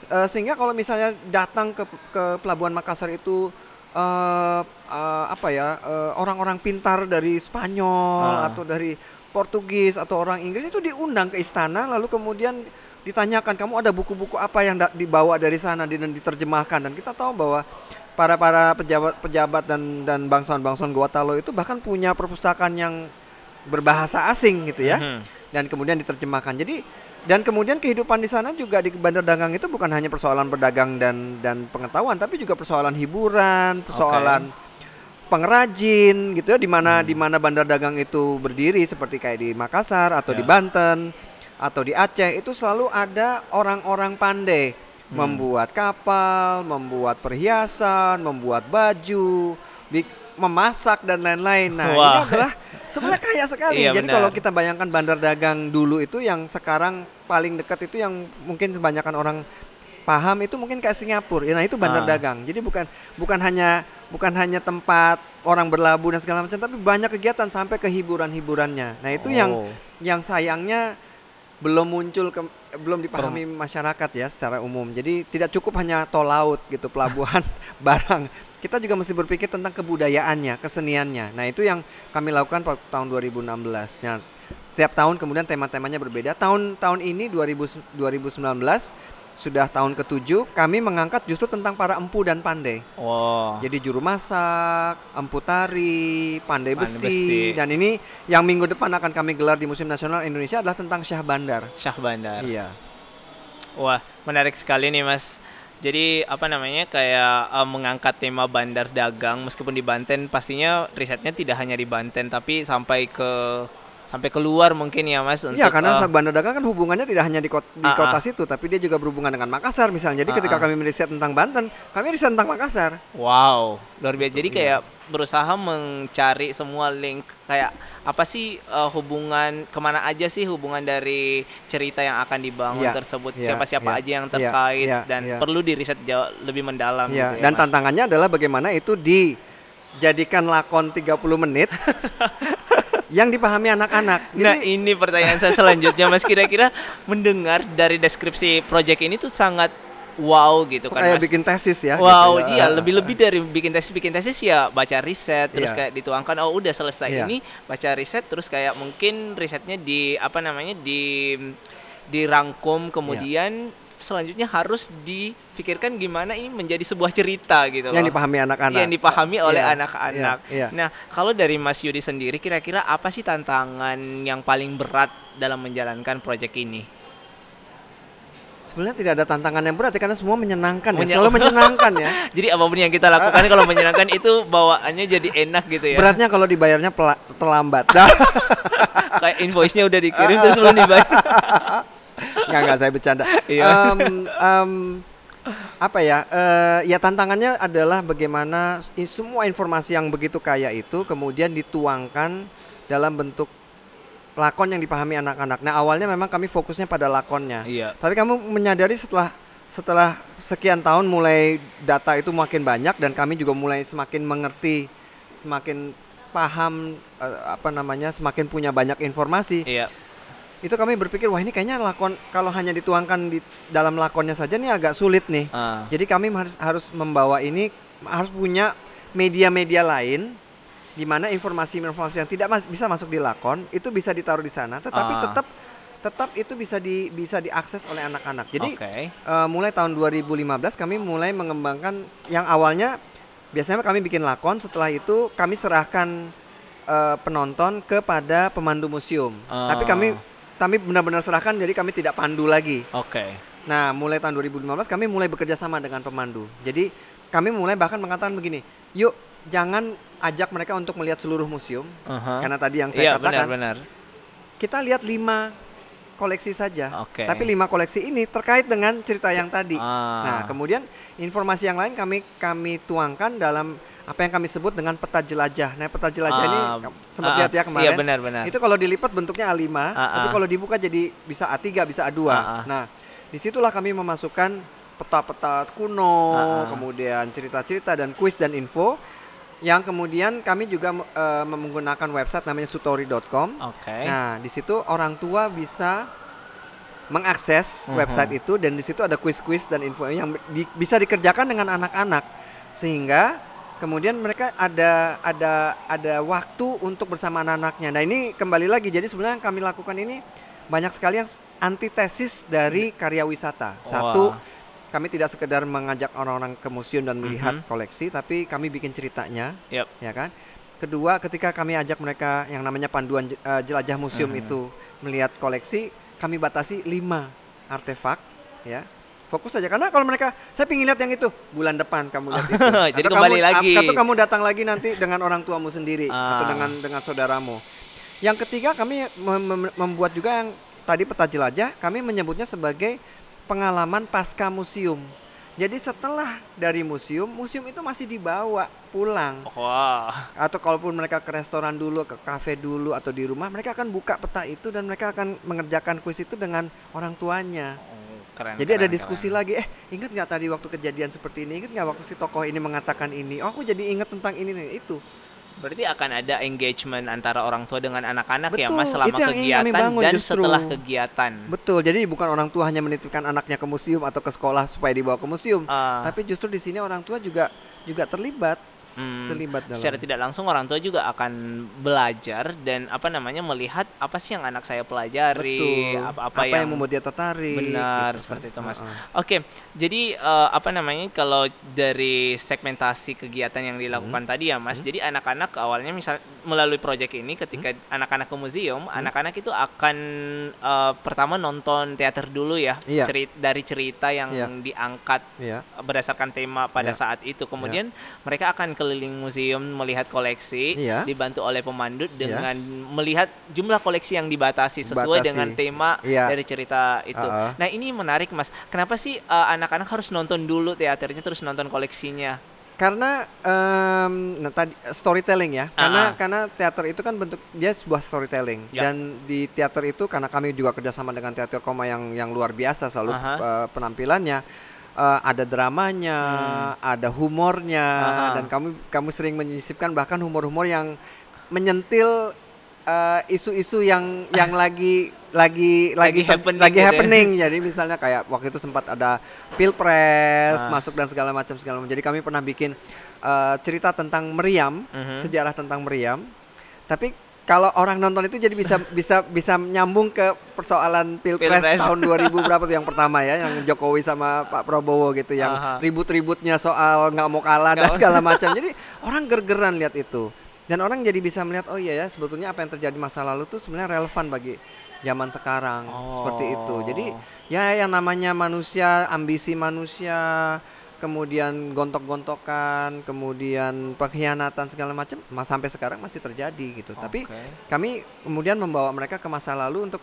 eh, sehingga kalau misalnya datang ke ke pelabuhan Makassar itu eh eh, apa ya eh, orang-orang pintar dari Spanyol Ah. atau dari Portugis atau orang Inggris itu diundang ke istana lalu kemudian ditanyakan kamu ada buku-buku apa yang da- dibawa dari sana dan diterjemahkan dan kita tahu bahwa para para pejabat pejabat dan dan bangsawan-bangsawan Guatalo itu bahkan punya perpustakaan yang berbahasa asing gitu ya Mhm. dan kemudian diterjemahkan. Jadi dan kemudian kehidupan di sana juga di bandar dagang itu bukan hanya persoalan berdagang dan dan pengetahuan tapi juga persoalan hiburan, persoalan pengrajin gitu ya di mana Hmm. di mana bandar dagang itu berdiri seperti kayak di Makassar atau di Ya. Banten atau di Aceh itu selalu ada orang-orang pandai Hmm. membuat kapal, membuat perhiasan, membuat baju, memasak dan lain-lain. Nah, ini Wah. adalah sebenarnya kaya sekali. Iya, Jadi benar. kalau kita bayangkan bandar dagang dulu itu yang sekarang paling dekat itu yang mungkin kebanyakan orang paham itu mungkin kayak Singapura. Ya, Nah, itu bandar Ah. dagang. Jadi bukan bukan hanya bukan hanya tempat orang berlabuh dan segala macam, tapi banyak kegiatan sampai ke hiburan-hiburannya. Nah, itu yang Oh. yang sayangnya belum muncul ke belum dipahami masyarakat ya secara umum. Jadi tidak cukup hanya tol laut gitu pelabuhan barang. Kita juga mesti berpikir tentang kebudayaannya, keseniannya. Nah, itu yang kami lakukan pada tahun 2016. Nah, setiap tahun kemudian tema-temanya berbeda. Tahun tahun ini 2000 2019 sudah tahun ketujuh kami mengangkat justru tentang para empu dan pandai. Wow. Jadi juru masak, empu tari, pandai Pandai besi, besi. dan ini yang minggu depan akan kami gelar di Museum Nasional Indonesia adalah tentang Syah Bandar. Syah Bandar. Iya. Wah, menarik sekali nih Mas. Jadi apa namanya kayak eh, mengangkat tema bandar dagang meskipun di Banten pastinya risetnya tidak hanya di Banten tapi sampai ke sampai keluar mungkin ya Mas untuk Iya, karena eh, Bandar Dagang kan hubungannya tidak hanya di kota, di Ah, kota ah. situ, tapi dia juga berhubungan dengan Makassar misalnya. Jadi Ah, ketika ah. kami meriset tentang Banten, kami riset tentang Makassar. wow, luar biasa. Jadi Iya. kayak berusaha mencari semua link kayak apa sih eh, hubungan ke mana aja sih hubungan dari cerita yang akan dibangun Iya, tersebut iya, siapa-siapa iya, aja yang iya, terkait iya, dan iya. perlu diriset jauh lebih mendalam Iya, gitu ya, dan Mas. tantangannya adalah bagaimana itu dijadikan lakon 30 menit yang dipahami anak-anak. Nah Jadi ini pertanyaan saya selanjutnya Mas kira-kira mendengar dari deskripsi project ini tuh sangat wow gitu kan kayak Mas. bikin tesis ya. Wow, gitu ya. iya lebih-lebih dari bikin tesis bikin tesis ya baca riset terus Iya. kayak dituangkan oh udah selesai Iya. ini baca riset terus kayak mungkin risetnya di apa namanya di dirangkum kemudian selanjutnya harus dipikirkan gimana ini menjadi sebuah cerita gitu yang loh. dipahami anak-anak. yang dipahami oleh Iya, anak-anak. iya, iya. Nah, kalau dari Mas Yudi sendiri kira-kira apa sih tantangan yang paling berat dalam menjalankan proyek ini? Sebenarnya tidak ada tantangan yang berat ya, karena semua menyenangkan ya. Menye- Selalu menyenangkan ya. Jadi apa pun yang kita lakukan kalau menyenangkan itu bawaannya jadi enak gitu ya. Beratnya kalau dibayarnya. Nah, Kayak invoice-nya udah dikirim terus belum dibayar. Enggak enggak saya bercanda. Iya. Em, em, apa ya? eh, ya tantangannya adalah bagaimana semua informasi yang begitu kaya itu kemudian dituangkan dalam bentuk lakon yang dipahami anak-anak. Nah, awalnya memang kami fokusnya pada lakonnya. Iya. Tapi kamu menyadari setelah setelah sekian tahun mulai data itu makin banyak dan kami juga mulai semakin mengerti, semakin paham eh, apa namanya, semakin punya banyak informasi Iya. Itu kami berpikir wah ini kayaknya lakon kalau hanya dituangkan di dalam lakonnya saja nih agak sulit nih. Ah, Jadi kami harus harus membawa ini harus punya media-media lain di mana informasi-informasi yang tidak mas- bisa masuk di lakon itu bisa ditaruh di sana, tetapi Ah. tetap tetap itu bisa di bisa diakses oleh anak-anak. Jadi Oke. eh, mulai tahun 2015 kami mulai mengembangkan yang awalnya biasanya kami bikin lakon, setelah itu kami serahkan eh, penonton kepada pemandu museum. Tapi kami. Kami benar-benar serahkan jadi kami tidak pandu lagi. Oke. Nah, mulai tahun 2015 kami mulai bekerja sama dengan pemandu. Jadi kami mulai bahkan mengatakan begini, yuk jangan ajak mereka untuk melihat seluruh museum Aha. karena tadi yang saya Iya katakan benar-benar. kita lihat lima koleksi saja. Oke. Tapi lima koleksi ini terkait dengan cerita yang tadi. Ah. Nah, kemudian informasi yang lain kami kami tuangkan dalam apa yang kami sebut dengan peta jelajah. Nah, peta jelajah ini Ah, sempat ah, lihat ya kemarin. Iya benar-benar. Itu kalau dilipat bentuknya A5, Ah, tapi ah. kalau dibuka jadi bisa A3, bisa A2. Ah, ah. Nah, di situlah kami memasukkan peta-peta kuno, Ah, ah. kemudian cerita-cerita dan kuis dan info yang kemudian kami juga eh, menggunakan website namanya sutori.com. Oke. Nah, di situ orang tua bisa mengakses Mhm. website itu dan di situ ada kuis-kuis dan info yang di- bisa dikerjakan dengan anak-anak sehingga kemudian mereka ada ada ada waktu untuk bersama anak-anaknya. Nah, ini kembali lagi jadi sebenarnya yang kami lakukan ini banyak sekali yang antitesis dari karya wisata. Satu, Wah. kami tidak sekedar mengajak orang-orang ke museum dan melihat Mhm. koleksi, tapi kami bikin ceritanya, Yap. ya kan? Kedua, ketika kami ajak mereka yang namanya panduan eh, jelajah museum Mhm. itu melihat koleksi, kami batasi lima artefak, ya. Fokus saja karena kalau mereka saya ingin lihat yang itu bulan depan kamu lihat itu. Jadi Atau kembali kamu, lagi. Atau kamu datang lagi nanti dengan orang tuamu sendiri atau Ah. dengan dengan saudaramu. Yang ketiga kami mem- mem- membuat juga yang tadi peta jelajah, kami menyebutnya sebagai pengalaman pasca museum. Jadi setelah dari museum, museum itu masih dibawa pulang. Wah. Atau kalaupun mereka ke restoran dulu, ke kafe dulu atau di rumah, mereka akan buka peta itu dan mereka akan mengerjakan kuis itu dengan orang tuanya. Keren. Jadi ada keren, diskusi keren. lagi, eh ingat nggak tadi waktu kejadian seperti ini, ingat nggak waktu si tokoh ini mengatakan ini, oh aku jadi ingat tentang ini nih itu. Berarti akan ada engagement antara orang tua dengan anak-anak ya Mas selama itu yang ingin kami kegiatan bangun dan justru. setelah kegiatan. Betul, jadi bukan orang tua hanya menitipkan anaknya ke museum atau ke sekolah supaya dibawa ke museum, Ah, tapi justru di sini orang tua juga juga terlibat Hmm, terlibat dalam secara tidak langsung orang tua juga akan belajar dan apa namanya melihat apa sih yang anak saya pelajari, betul apa-apa yang, membuat dia tertarik Benar, gitu seperti kan. itu, Mas. Heeh. Oke, jadi eh, apa namanya kalau dari segmentasi kegiatan yang Hmm. dilakukan tadi ya, Mas. Jadi anak-anak awalnya misal melalui proyek ini ketika Hmm. anak-anak ke museum, anak-anak itu akan eh, pertama nonton teater dulu ya, Iya. cerit- dari cerita yang Iya. diangkat Iya. berdasarkan tema pada Iya. saat itu. Kemudian mereka akan keliling museum melihat koleksi, Iya. dibantu oleh pemandu dengan melihat jumlah koleksi yang dibatasi sesuai Batasi. dengan tema Iya. dari cerita itu. Uh-uh. Nah ini menarik mas. Kenapa sih uh, anak-anak harus nonton dulu teaternya terus nonton koleksinya? karena em, nah tadi storytelling ya karena Ah, ah. karena teater itu kan bentuk dia sebuah storytelling Ya. dan di teater itu karena kami juga kerjasama dengan teater koma yang yang luar biasa selalu Aha. eh, penampilannya eh, ada dramanya ada humornya Hmm. Aha. dan kami kami sering menyisipkan bahkan humor-humor yang menyentil eh, isu-isu yang yang lagi lagi Lagi lagi happening lagi gitu ya. happening jadi misalnya kayak waktu itu sempat ada pilpres Ah. masuk dan segala macam segala macam jadi kami pernah bikin eh, cerita tentang meriam Mhm. sejarah tentang meriam tapi kalau orang nonton itu jadi bisa bisa bisa nyambung ke persoalan pilpres, Pilpres. tahun 2000 berapa tuh? Yang pertama ya yang Jokowi sama Pak Prabowo gitu yang ribut-ributnya soal nggak mau kalah dan segala macam. Jadi orang gergeran lihat itu. Dan orang jadi bisa melihat oh iya ya sebetulnya apa yang terjadi masa lalu tuh sebenarnya relevan bagi zaman sekarang. Seperti itu. Jadi Oh. ya yang namanya manusia ambisi manusia kemudian gontok-gontokan kemudian pengkhianatan segala macam mas sampai sekarang masih terjadi gitu tapi Oke. kami kemudian membawa mereka ke masa lalu untuk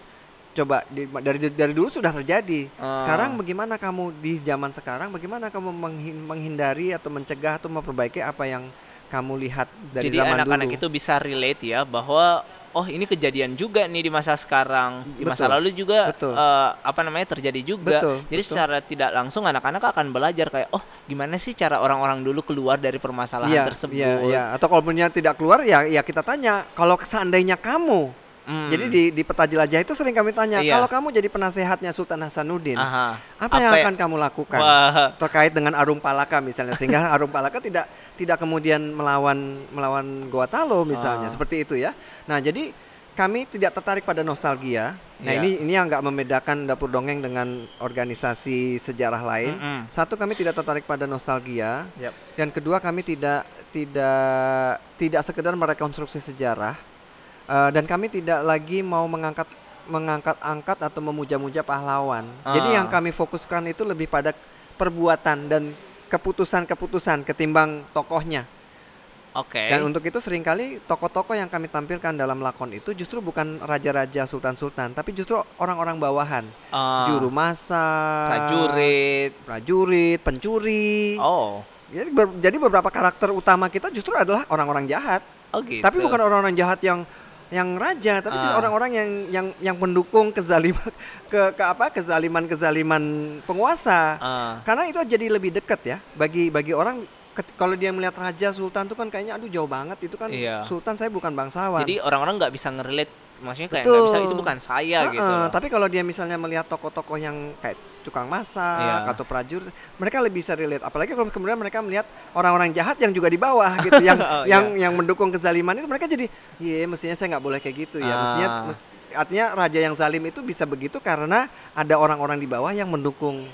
coba di- dari dari dulu sudah terjadi Ah. sekarang bagaimana kamu di zaman sekarang bagaimana kamu menghin- menghindari atau mencegah atau memperbaiki apa yang kamu lihat dari Jadi zaman anak-anak dulu itu bisa relate ya bahwa oh ini kejadian juga nih di masa sekarang, di masa Betul. lalu juga Betul. eh, apa namanya terjadi juga. Betul, Jadi betul. secara tidak langsung anak-anak akan belajar kayak oh gimana sih cara orang-orang dulu keluar dari permasalahan Iya, tersebut. iya, iya. Atau kalau punya tidak keluar ya ya kita tanya kalau seandainya kamu Hmm. Jadi di di peta jelajah itu sering kami tanya, Iya. kalau kamu jadi penasehatnya Sultan Hasanuddin, Aha. apa, yang apa ya- akan kamu lakukan Wah. terkait dengan Arum Palaka misalnya sehingga Arum Palaka tidak tidak kemudian melawan melawan Gowatalo misalnya Ah. seperti itu ya. Nah, jadi kami tidak tertarik pada nostalgia. Nah, Iya. ini ini yang nggak membedakan dapur dongeng dengan organisasi sejarah lain. Mm-mm. Satu kami tidak tertarik pada nostalgia Yap. dan kedua kami tidak tidak tidak sekedar merekonstruksi sejarah eh, dan kami tidak lagi mau mengangkat mengangkat-angkat atau memuja-muja pahlawan. Jadi Ah. yang kami fokuskan itu lebih pada perbuatan dan keputusan-keputusan ketimbang tokohnya. Oke. Dan untuk itu sering kali tokoh-tokoh yang kami tampilkan dalam lakon itu justru bukan raja-raja sultan-sultan, tapi justru orang-orang bawahan, Ah, juru masak, prajurit. prajurit, pencuri. Oh. Jadi, ber- jadi beberapa karakter utama kita justru adalah orang-orang jahat. Oh gitu. Tapi bukan orang-orang jahat yang yang raja, tapi Ah. orang-orang yang yang yang mendukung kezaliman ke ke apa? kezaliman-kezaliman penguasa. Ah, Karena itu jadi lebih dekat ya bagi bagi orang kalau dia melihat raja sultan tuh kan kayaknya aduh jauh banget itu kan Iya. sultan saya bukan bangsawan. jadi orang-orang nggak bisa ngerelate, maksudnya kayak nggak bisa itu bukan saya gitu. Heeh, loh. Tapi kalau dia misalnya melihat tokoh-tokoh yang kayak tukang masak Iya. atau prajurit, mereka lebih bisa relate. Apalagi kalau kemudian mereka melihat orang-orang jahat yang juga di bawah gitu, yang Oh, yang iya. yang mendukung kezaliman itu mereka jadi, iya mestinya saya nggak boleh kayak gitu ya. Mestinya Ah. mes- artinya raja yang zalim itu bisa begitu karena ada orang-orang di bawah yang mendukung.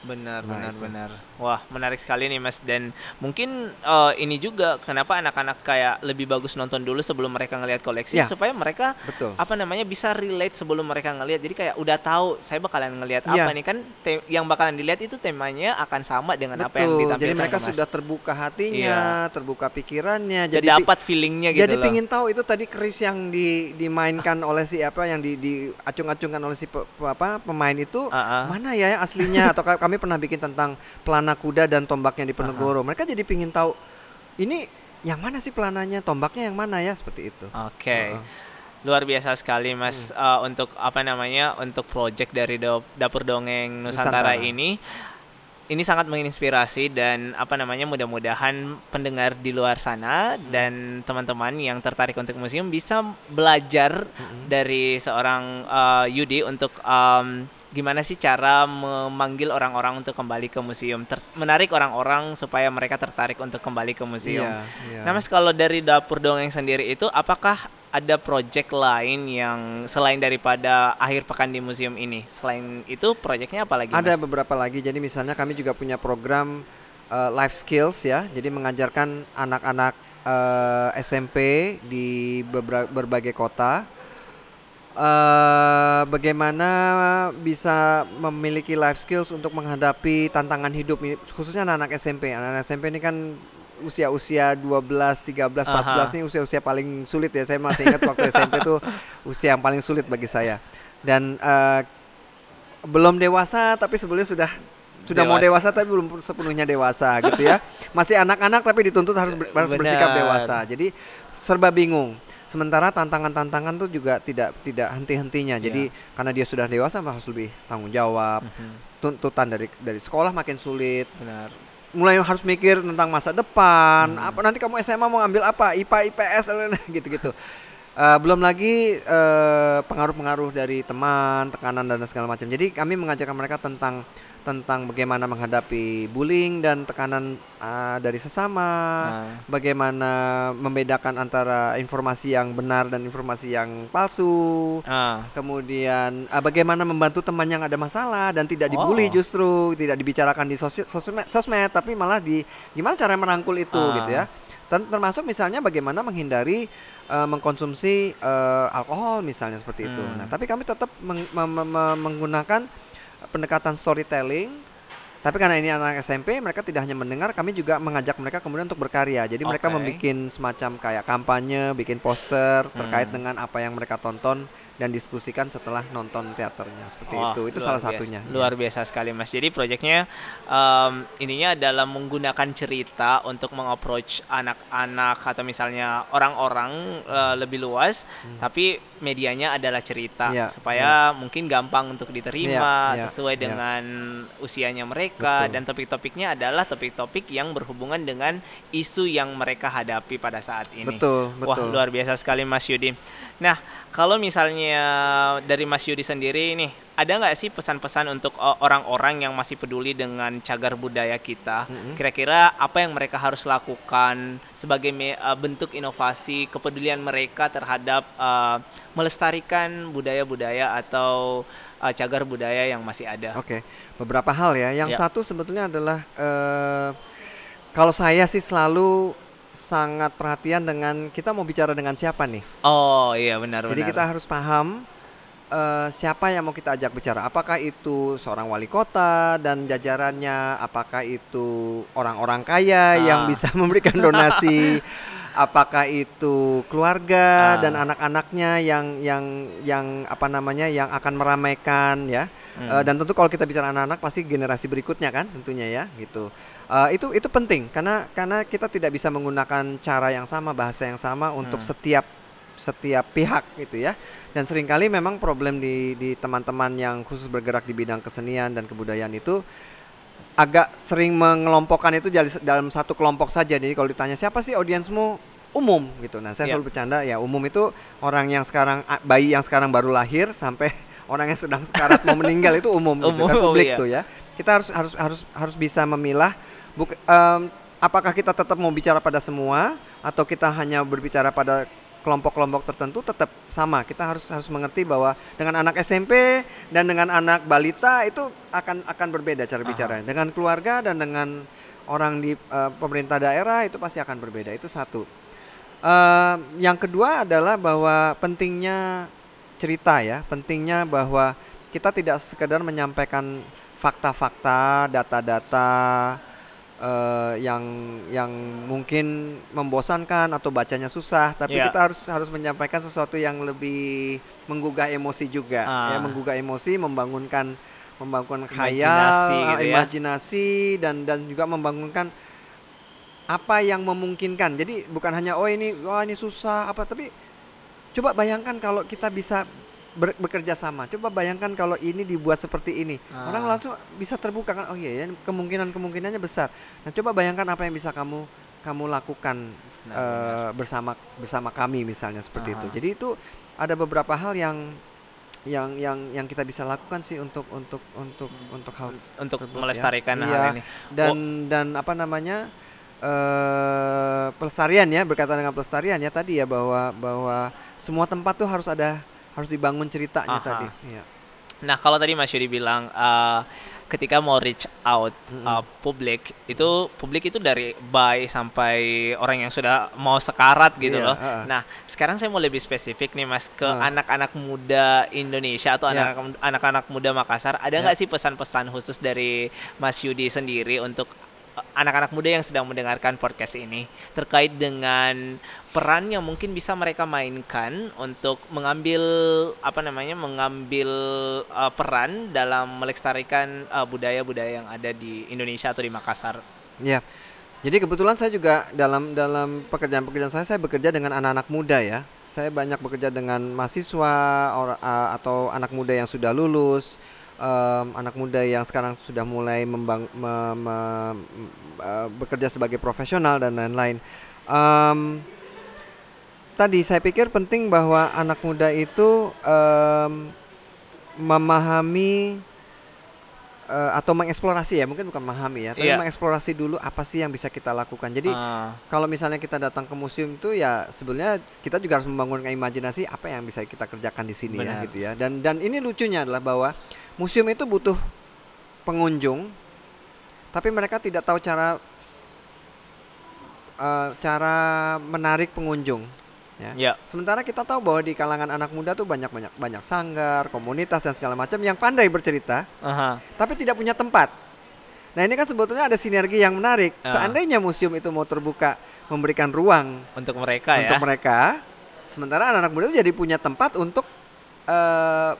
Benar, Nah, benar, itu. benar. Wah, menarik sekali nih Mas. Dan mungkin eh, ini juga kenapa anak-anak kayak lebih bagus nonton dulu sebelum mereka ngelihat koleksi Ya. supaya mereka Betul. apa namanya bisa relate sebelum mereka ngelihat. Jadi kayak udah tahu saya bakalan ngelihat Iya. apa nih kan te- yang bakalan dilihat itu temanya akan sama dengan apa yang Betul. ditampilkan. Jadi mereka Mas. sudah terbuka hatinya, terbuka pikirannya. Jadi pi- dapat feelingnya gitu Jadi loh. pingin tahu itu tadi keris yang di, dimainkan oleh si apa yang di diacung-acungkan oleh si pe- apa pemain itu Ah, ah. mana ya aslinya atau kami pernah bikin tentang pelana kuda dan tombaknya di Penegoro. Mereka jadi pingin tahu ini yang mana sih pelananya, tombaknya yang mana ya seperti itu. Oke. Heeh. Luar biasa sekali Mas Hmm. eh, untuk apa namanya untuk project dari Do- Dapur Dongeng Nusantara, Nusantara. ini. Ini sangat menginspirasi dan apa namanya mudah-mudahan pendengar di luar sana Hmm. dan teman-teman yang tertarik untuk museum bisa belajar Mm-mm. dari seorang eh, Yudi untuk em, gimana sih cara memanggil orang-orang untuk kembali ke museum, Ter- menarik orang-orang supaya mereka tertarik untuk kembali ke museum. Iya, iya. Nah, Mas kalau dari dapur dongeng sendiri itu apakah ada project lain yang selain daripada akhir pekan di museum ini? Selain itu projectnya apa lagi? Ada Mas? beberapa lagi. Jadi misalnya kami juga punya program uh, life skills ya. Jadi mengajarkan anak-anak uh, SMP di berbagai kota uh, bagaimana bisa memiliki life skills untuk menghadapi tantangan hidup ini khususnya anak-anak SMP. Anak-anak SMP ini kan usia-usia 12, 13, 14 Aha. nih usia-usia paling sulit ya. Saya masih ingat waktu SMP itu usia yang paling sulit bagi saya. Dan uh, belum dewasa tapi sebelumnya sudah sudah mau Dewasa. dewasa tapi belum sepenuhnya dewasa gitu ya. Masih anak-anak tapi dituntut harus ber- harus bersikap dewasa. Jadi serba bingung. Sementara tantangan-tantangan tuh juga tidak tidak henti-hentinya. Jadi karena dia sudah dewasa harus lebih tanggung jawab. Mhm, Tuntutan dari dari sekolah makin sulit. benar. Mulai harus mikir tentang masa depan. Hmm. Apa nanti kamu SMA mau ambil apa? IPA, IPS gitu-gitu. Eh, belum lagi eh, pengaruh-pengaruh dari teman, tekanan dan segala macam. Jadi kami mengajarkan mereka tentang tentang bagaimana menghadapi bullying dan tekanan eh, dari sesama, Nah, bagaimana membedakan antara informasi yang benar dan informasi yang palsu. ah, Kemudian eh, bagaimana membantu teman yang ada masalah dan tidak dibully Oh. justru, tidak dibicarakan di sosi- sosmed, sosmed tapi malah di gimana cara merangkul itu Ah. gitu ya. Ter- termasuk misalnya bagaimana menghindari eh, mengkonsumsi eh, alkohol misalnya seperti itu. Hmm. Nah, tapi kami tetap meng- menggunakan pendekatan storytelling. Tapi karena ini anak SMP, mereka tidak hanya mendengar, kami juga mengajak mereka kemudian untuk berkarya. Jadi mereka Oke. membuat semacam kayak kampanye, bikin poster terkait Hmm. dengan apa yang mereka tonton dan diskusikan setelah nonton teaternya seperti Wah, itu. Itu salah biasa. satunya. ya. Luar biasa sekali Mas. Jadi proyeknya em, ininya adalah menggunakan cerita untuk mengapproach anak-anak atau misalnya orang-orang eh, lebih luas, Hmm. tapi medianya adalah cerita Iya, supaya mungkin gampang untuk diterima Iya, iya, sesuai iya. dengan usianya mereka Betul. dan topik-topiknya adalah topik-topik yang berhubungan dengan isu yang mereka hadapi pada saat ini. Betul, Wah, betul. luar biasa sekali Mas Yudi. Nah, kalau misalnya dari Mas Yudi sendiri nih, ada nggak sih pesan-pesan untuk o- orang-orang yang masih peduli dengan cagar budaya kita? Mm-mm. Kira-kira apa yang mereka harus lakukan sebagai me- eh, bentuk inovasi kepedulian mereka terhadap eh, melestarikan budaya-budaya atau eh, cagar budaya yang masih ada? Oke, beberapa hal ya. Yang Ya. satu sebetulnya adalah eh, kalau saya sih selalu sangat perhatian dengan kita mau bicara dengan siapa nih. Oh iya benar Jadi benar. kita harus paham eh, siapa yang mau kita ajak bicara. Apakah itu seorang wali kota dan jajarannya? Apakah itu orang-orang kaya yang Ah. bisa memberikan donasi? Apakah itu keluarga Ah. dan anak-anaknya yang yang yang apa namanya yang akan meramaikan ya? Hmm. Eh, dan tentu kalau kita bicara anak-anak pasti generasi berikutnya kan tentunya ya gitu. Eh, itu itu penting karena karena kita tidak bisa menggunakan cara yang sama bahasa yang sama untuk Hmm. setiap setiap pihak gitu ya. Dan sering kali memang problem di di teman-teman yang khusus bergerak di bidang kesenian dan kebudayaan itu agak sering mengelompokkan itu dalam satu kelompok saja. Jadi kalau ditanya siapa sih audiensmu umum gitu. Nah, saya Iya. selalu bercanda ya umum itu orang yang sekarang bayi yang sekarang baru lahir sampai orang yang sedang sekarat mau meninggal itu umum, gitu kan Umum, publik iya. tuh ya. Kita harus harus harus harus bisa memilah buk, em, apakah kita tetap mau bicara pada semua atau kita hanya berbicara pada kelompok-kelompok tertentu tetap sama. Kita harus harus mengerti bahwa dengan anak SMP dan dengan anak balita itu akan akan berbeda cara Aha. bicara. Dengan keluarga dan dengan orang di eh, pemerintah daerah itu pasti akan berbeda. Itu satu. Eh, yang kedua adalah bahwa pentingnya cerita ya, pentingnya bahwa kita tidak sekedar menyampaikan fakta-fakta, data-data eh, yang yang mungkin membosankan atau bacanya susah, tapi Iya. kita harus harus menyampaikan sesuatu yang lebih menggugah emosi juga, ya Ah. menggugah emosi, membangunkan membangunkan Imajinasi khayal, gitu eh, ya. imajinasi dan dan juga membangunkan apa yang memungkinkan. Jadi bukan hanya oh ini wah ini susah apa tapi coba bayangkan kalau kita bisa ber- bekerja sama. Coba bayangkan kalau ini dibuat seperti ini. Orang Ah. langsung bisa terbuka kan. Oh iya ya kemungkinan-kemungkinannya besar. Nah, coba bayangkan apa yang bisa kamu kamu lakukan Benar, eh, bersama bersama kami misalnya seperti itu. Aha. Jadi itu ada beberapa hal yang yang yang yang kita bisa lakukan sih untuk untuk untuk untuk hal untuk tersebut ya. melestarikan hal Iya, ini. dan dan apa namanya eh pelestarian ya berkaitan dengan pelestarian ya tadi ya bahwa bahwa semua tempat tuh harus ada harus dibangun ceritanya Aha. tadi. Iya. Nah, kalau tadi Mas Yudi bilang eh, ketika mau reach out Mm-mm. uh, publik itu publik itu dari by sampai orang yang sudah mau sekarat gitu Iya, loh. heeh. Nah, sekarang saya mau lebih spesifik nih Mas ke anak-anak muda Indonesia atau Ya. anak anak-anak muda Makassar. Ada nggak sih pesan-pesan khusus dari Mas Yudi sendiri untuk uh, anak-anak muda yang sedang mendengarkan podcast ini terkait dengan peran yang mungkin bisa mereka mainkan untuk mengambil apa namanya mengambil uh, peran dalam melestarikan uh, budaya-budaya yang ada di Indonesia atau di Makassar. Iya. Jadi kebetulan saya juga dalam dalam pekerjaan-pekerjaan saya saya bekerja dengan anak-anak muda ya. Saya banyak bekerja dengan mahasiswa or- a- atau anak muda yang sudah lulus, em, anak muda yang sekarang sudah mulai membang, me- me- eh, bekerja sebagai profesional dan lain-lain. Em, tadi saya pikir penting bahwa anak muda itu em, memahami eh, atau mengeksplorasi ya mungkin bukan memahami ya tapi Iya. mengeksplorasi dulu apa sih yang bisa kita lakukan jadi Ah, kalau misalnya kita datang ke museum itu ya sebenarnya kita juga harus membangun imajinasi apa yang bisa kita kerjakan di sini ya Benar. gitu ya dan dan ini lucunya adalah bahwa museum itu butuh pengunjung tapi mereka tidak tahu cara eh, cara menarik pengunjung ya ya. Sementara kita tahu bahwa di kalangan anak muda tuh banyak banyak banyak sanggar, komunitas dan segala macam yang pandai bercerita, Aha. tapi tidak punya tempat. Nah ini kan sebetulnya ada sinergi yang menarik. Ah. Seandainya museum itu mau terbuka, memberikan ruang Untuk mereka untuk ya. mereka, sementara anak-anak muda itu jadi punya tempat untuk eh,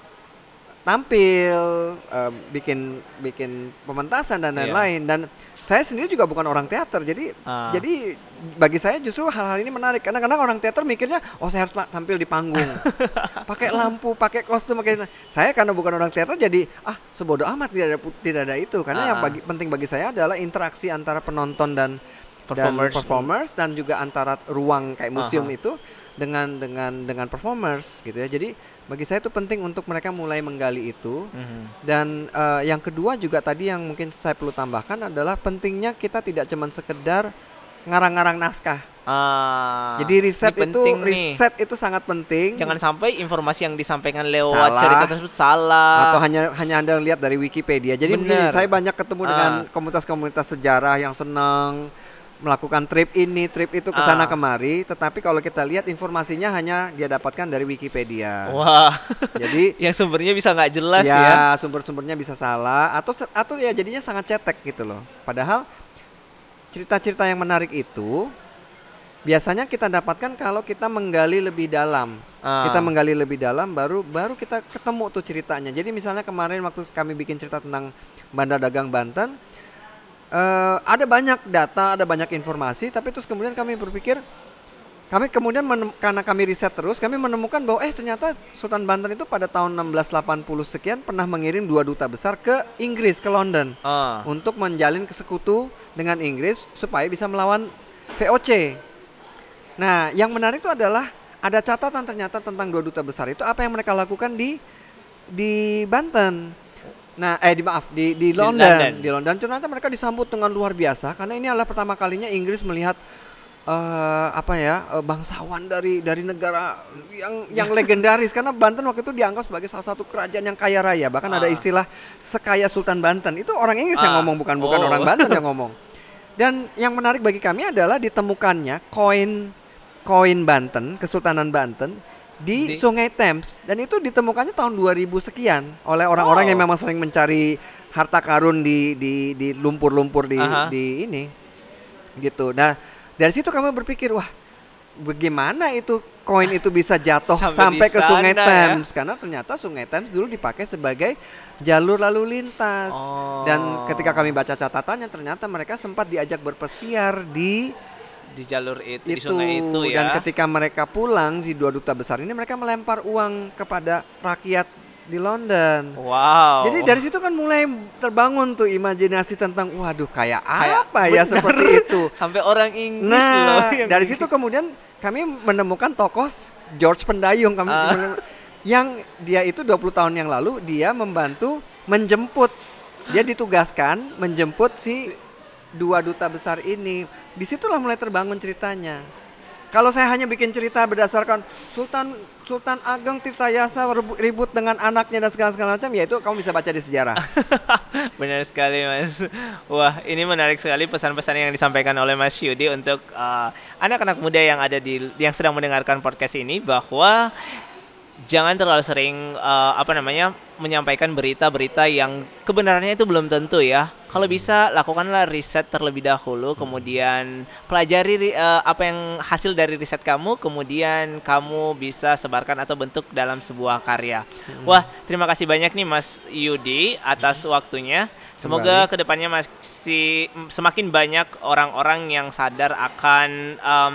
tampil, eh, bikin bikin pementasan dan Iya. lain-lain. Dan saya sendiri juga bukan orang teater, jadi Ah. jadi bagi saya justru hal-hal ini menarik karena kadang orang teater mikirnya oh saya harus tampil di panggung, pakai lampu, pakai kostum, pakai saya karena bukan orang teater jadi ah sebodoh amat tidak ada tidak ada itu karena yang Ah. bagi, penting bagi saya adalah interaksi antara penonton dan Performers. dan performers dan juga antara ruang kayak museum Aha. itu dengan dengan dengan performers gitu ya jadi bagi saya itu penting untuk mereka mulai menggali itu Mhm. dan eh, yang kedua juga tadi yang mungkin saya perlu tambahkan adalah pentingnya kita tidak cuman sekedar ngarang-ngarang naskah. Ah, Jadi riset itu nih. riset itu sangat penting. Jangan sampai informasi yang disampaikan lewat Salah. cerita tersebut salah. atau hanya hanya Anda lihat dari Wikipedia. Jadi begini, saya banyak ketemu dengan Ah. komunitas-komunitas sejarah yang senang melakukan trip ini, trip itu ke sana Ah. kemari, tetapi kalau kita lihat informasinya hanya dia dapatkan dari Wikipedia. Wah, Jadi yang sumbernya bisa nggak jelas ya. ya, sumber-sumbernya bisa salah atau atau ya jadinya sangat cetek gitu loh. Padahal cerita-cerita yang menarik itu biasanya kita dapatkan kalau kita menggali lebih dalam. Ah. Kita menggali lebih dalam baru baru kita ketemu tuh ceritanya. Jadi misalnya kemarin waktu kami bikin cerita tentang Bandar Dagang Banten eh ada banyak data, ada banyak informasi, tapi terus kemudian kami berpikir kami kemudian menem- karena kami riset terus, kami menemukan bahwa eh ternyata Sultan Banten itu pada tahun 1680 sekian pernah mengirim dua duta besar ke Inggris ke London Ah. untuk menjalin kesekutu dengan Inggris supaya bisa melawan VOC. Nah, yang menarik itu adalah ada catatan ternyata tentang dua duta besar itu apa yang mereka lakukan di di Banten. Nah, eh di maaf di di London. London. Di London ternyata mereka disambut dengan luar biasa karena ini adalah pertama kalinya Inggris melihat eh apa ya eh, bangsawan dari dari negara yang yang legendaris karena Banten waktu itu dianggap sebagai salah satu kerajaan yang kaya raya bahkan ada Ah. istilah sekaya Sultan Banten itu orang Inggris yang Ah. ngomong bukan bukan Oh. orang Banten yang ngomong dan yang menarik bagi kami adalah ditemukannya koin koin Banten Kesultanan Banten di, Di- Sungai Thames dan itu ditemukannya tahun 2000 sekian oleh orang-orang Oh. yang memang sering mencari harta karun di di di lumpur-lumpur di Aha. di ini gitu. Nah, dari situ kami berpikir, wah, bagaimana itu koin itu bisa jatuh Sampai sampai, ke Sungai sana ya. Thames karena ternyata Sungai Thames dulu dipakai sebagai jalur lalu lintas. Dan Oh. ketika kami baca catatannya ternyata mereka sempat diajak berpesiar di di jalur itu, di itu, sungai itu ya. dan ketika mereka pulang si dua duta besar ini mereka melempar uang kepada rakyat di London. wow. Jadi dari situ kan mulai terbangun tuh imajinasi tentang waduh kayak Kayak apa ya bener. seperti itu. sampai orang Inggris loh Nah, dari situ kemudian kami menemukan tokoh George Pendayung kami menem- yang dia itu 20 tahun yang lalu dia membantu menjemput dia ditugaskan menjemput si dua duta besar ini di situlah mulai terbangun ceritanya kalau saya hanya bikin cerita berdasarkan Sultan Sultan Ageng Tirtayasa ribut dengan anaknya dan segala segala macam ya itu kamu bisa baca di sejarah Benar sekali Mas. Wah, ini menarik sekali pesan-pesan yang disampaikan oleh Mas Yudi untuk uh, anak-anak muda yang ada di yang sedang mendengarkan podcast ini bahwa jangan terlalu sering uh, apa namanya menyampaikan berita-berita yang kebenarannya itu belum tentu ya. Kalau bisa lakukanlah riset terlebih dahulu, kemudian pelajari ri- uh, apa yang hasil dari riset kamu, kemudian kamu bisa sebarkan atau bentuk dalam sebuah karya. Wah, terima kasih banyak nih Mas Yudi atas waktunya. Semoga ke depannya masih semakin banyak orang-orang yang sadar akan em,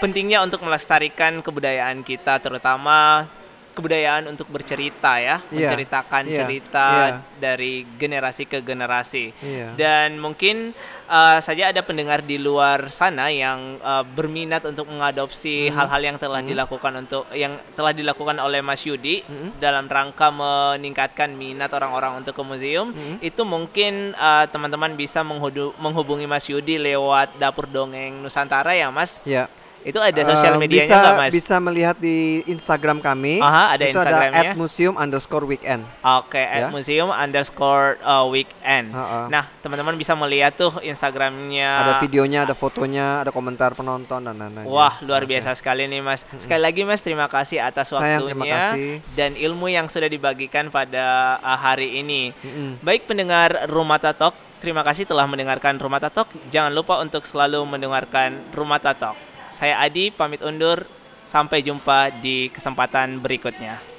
pentingnya untuk melestarikan kebudayaan kita terutama kebudayaan untuk bercerita ya, Iya, menceritakan iya, cerita iya. dari generasi ke generasi. Iya. Dan mungkin uh, saja ada pendengar di luar sana yang uh, berminat untuk mengadopsi Mhm. hal-hal yang telah Mhm. dilakukan untuk yang telah dilakukan oleh Mas Yudi Mhm. dalam rangka meningkatkan minat orang-orang untuk ke museum. Mhm. Itu mungkin uh, teman-teman bisa menghudu- menghubungi Mas Yudi lewat Dapur Dongeng Nusantara ya, Mas. ya Itu ada sosial medianya bisa, nggak, Mas? Bisa melihat di Instagram kami. Aha, ada itu Instagramnya. ada @museum underscore weekend. Oke, at Ya. museum underscore uh, weekend. Ha-ha. Nah, teman-teman bisa melihat tuh Instagramnya. ada videonya, ada fotonya, ada komentar penonton dan lain-lain. Wah, luar Oke. biasa sekali nih, Mas. Sekali lagi, Mas, terima kasih atas Sayang, waktunya terima kasih. dan ilmu yang sudah dibagikan pada uh, hari ini. Mm-mm. Baik pendengar Rumah Tatok, terima kasih telah mendengarkan Rumah Tatok. Jangan lupa untuk selalu mendengarkan Rumah Tatok. Saya Adi pamit undur. Sampai jumpa di kesempatan berikutnya.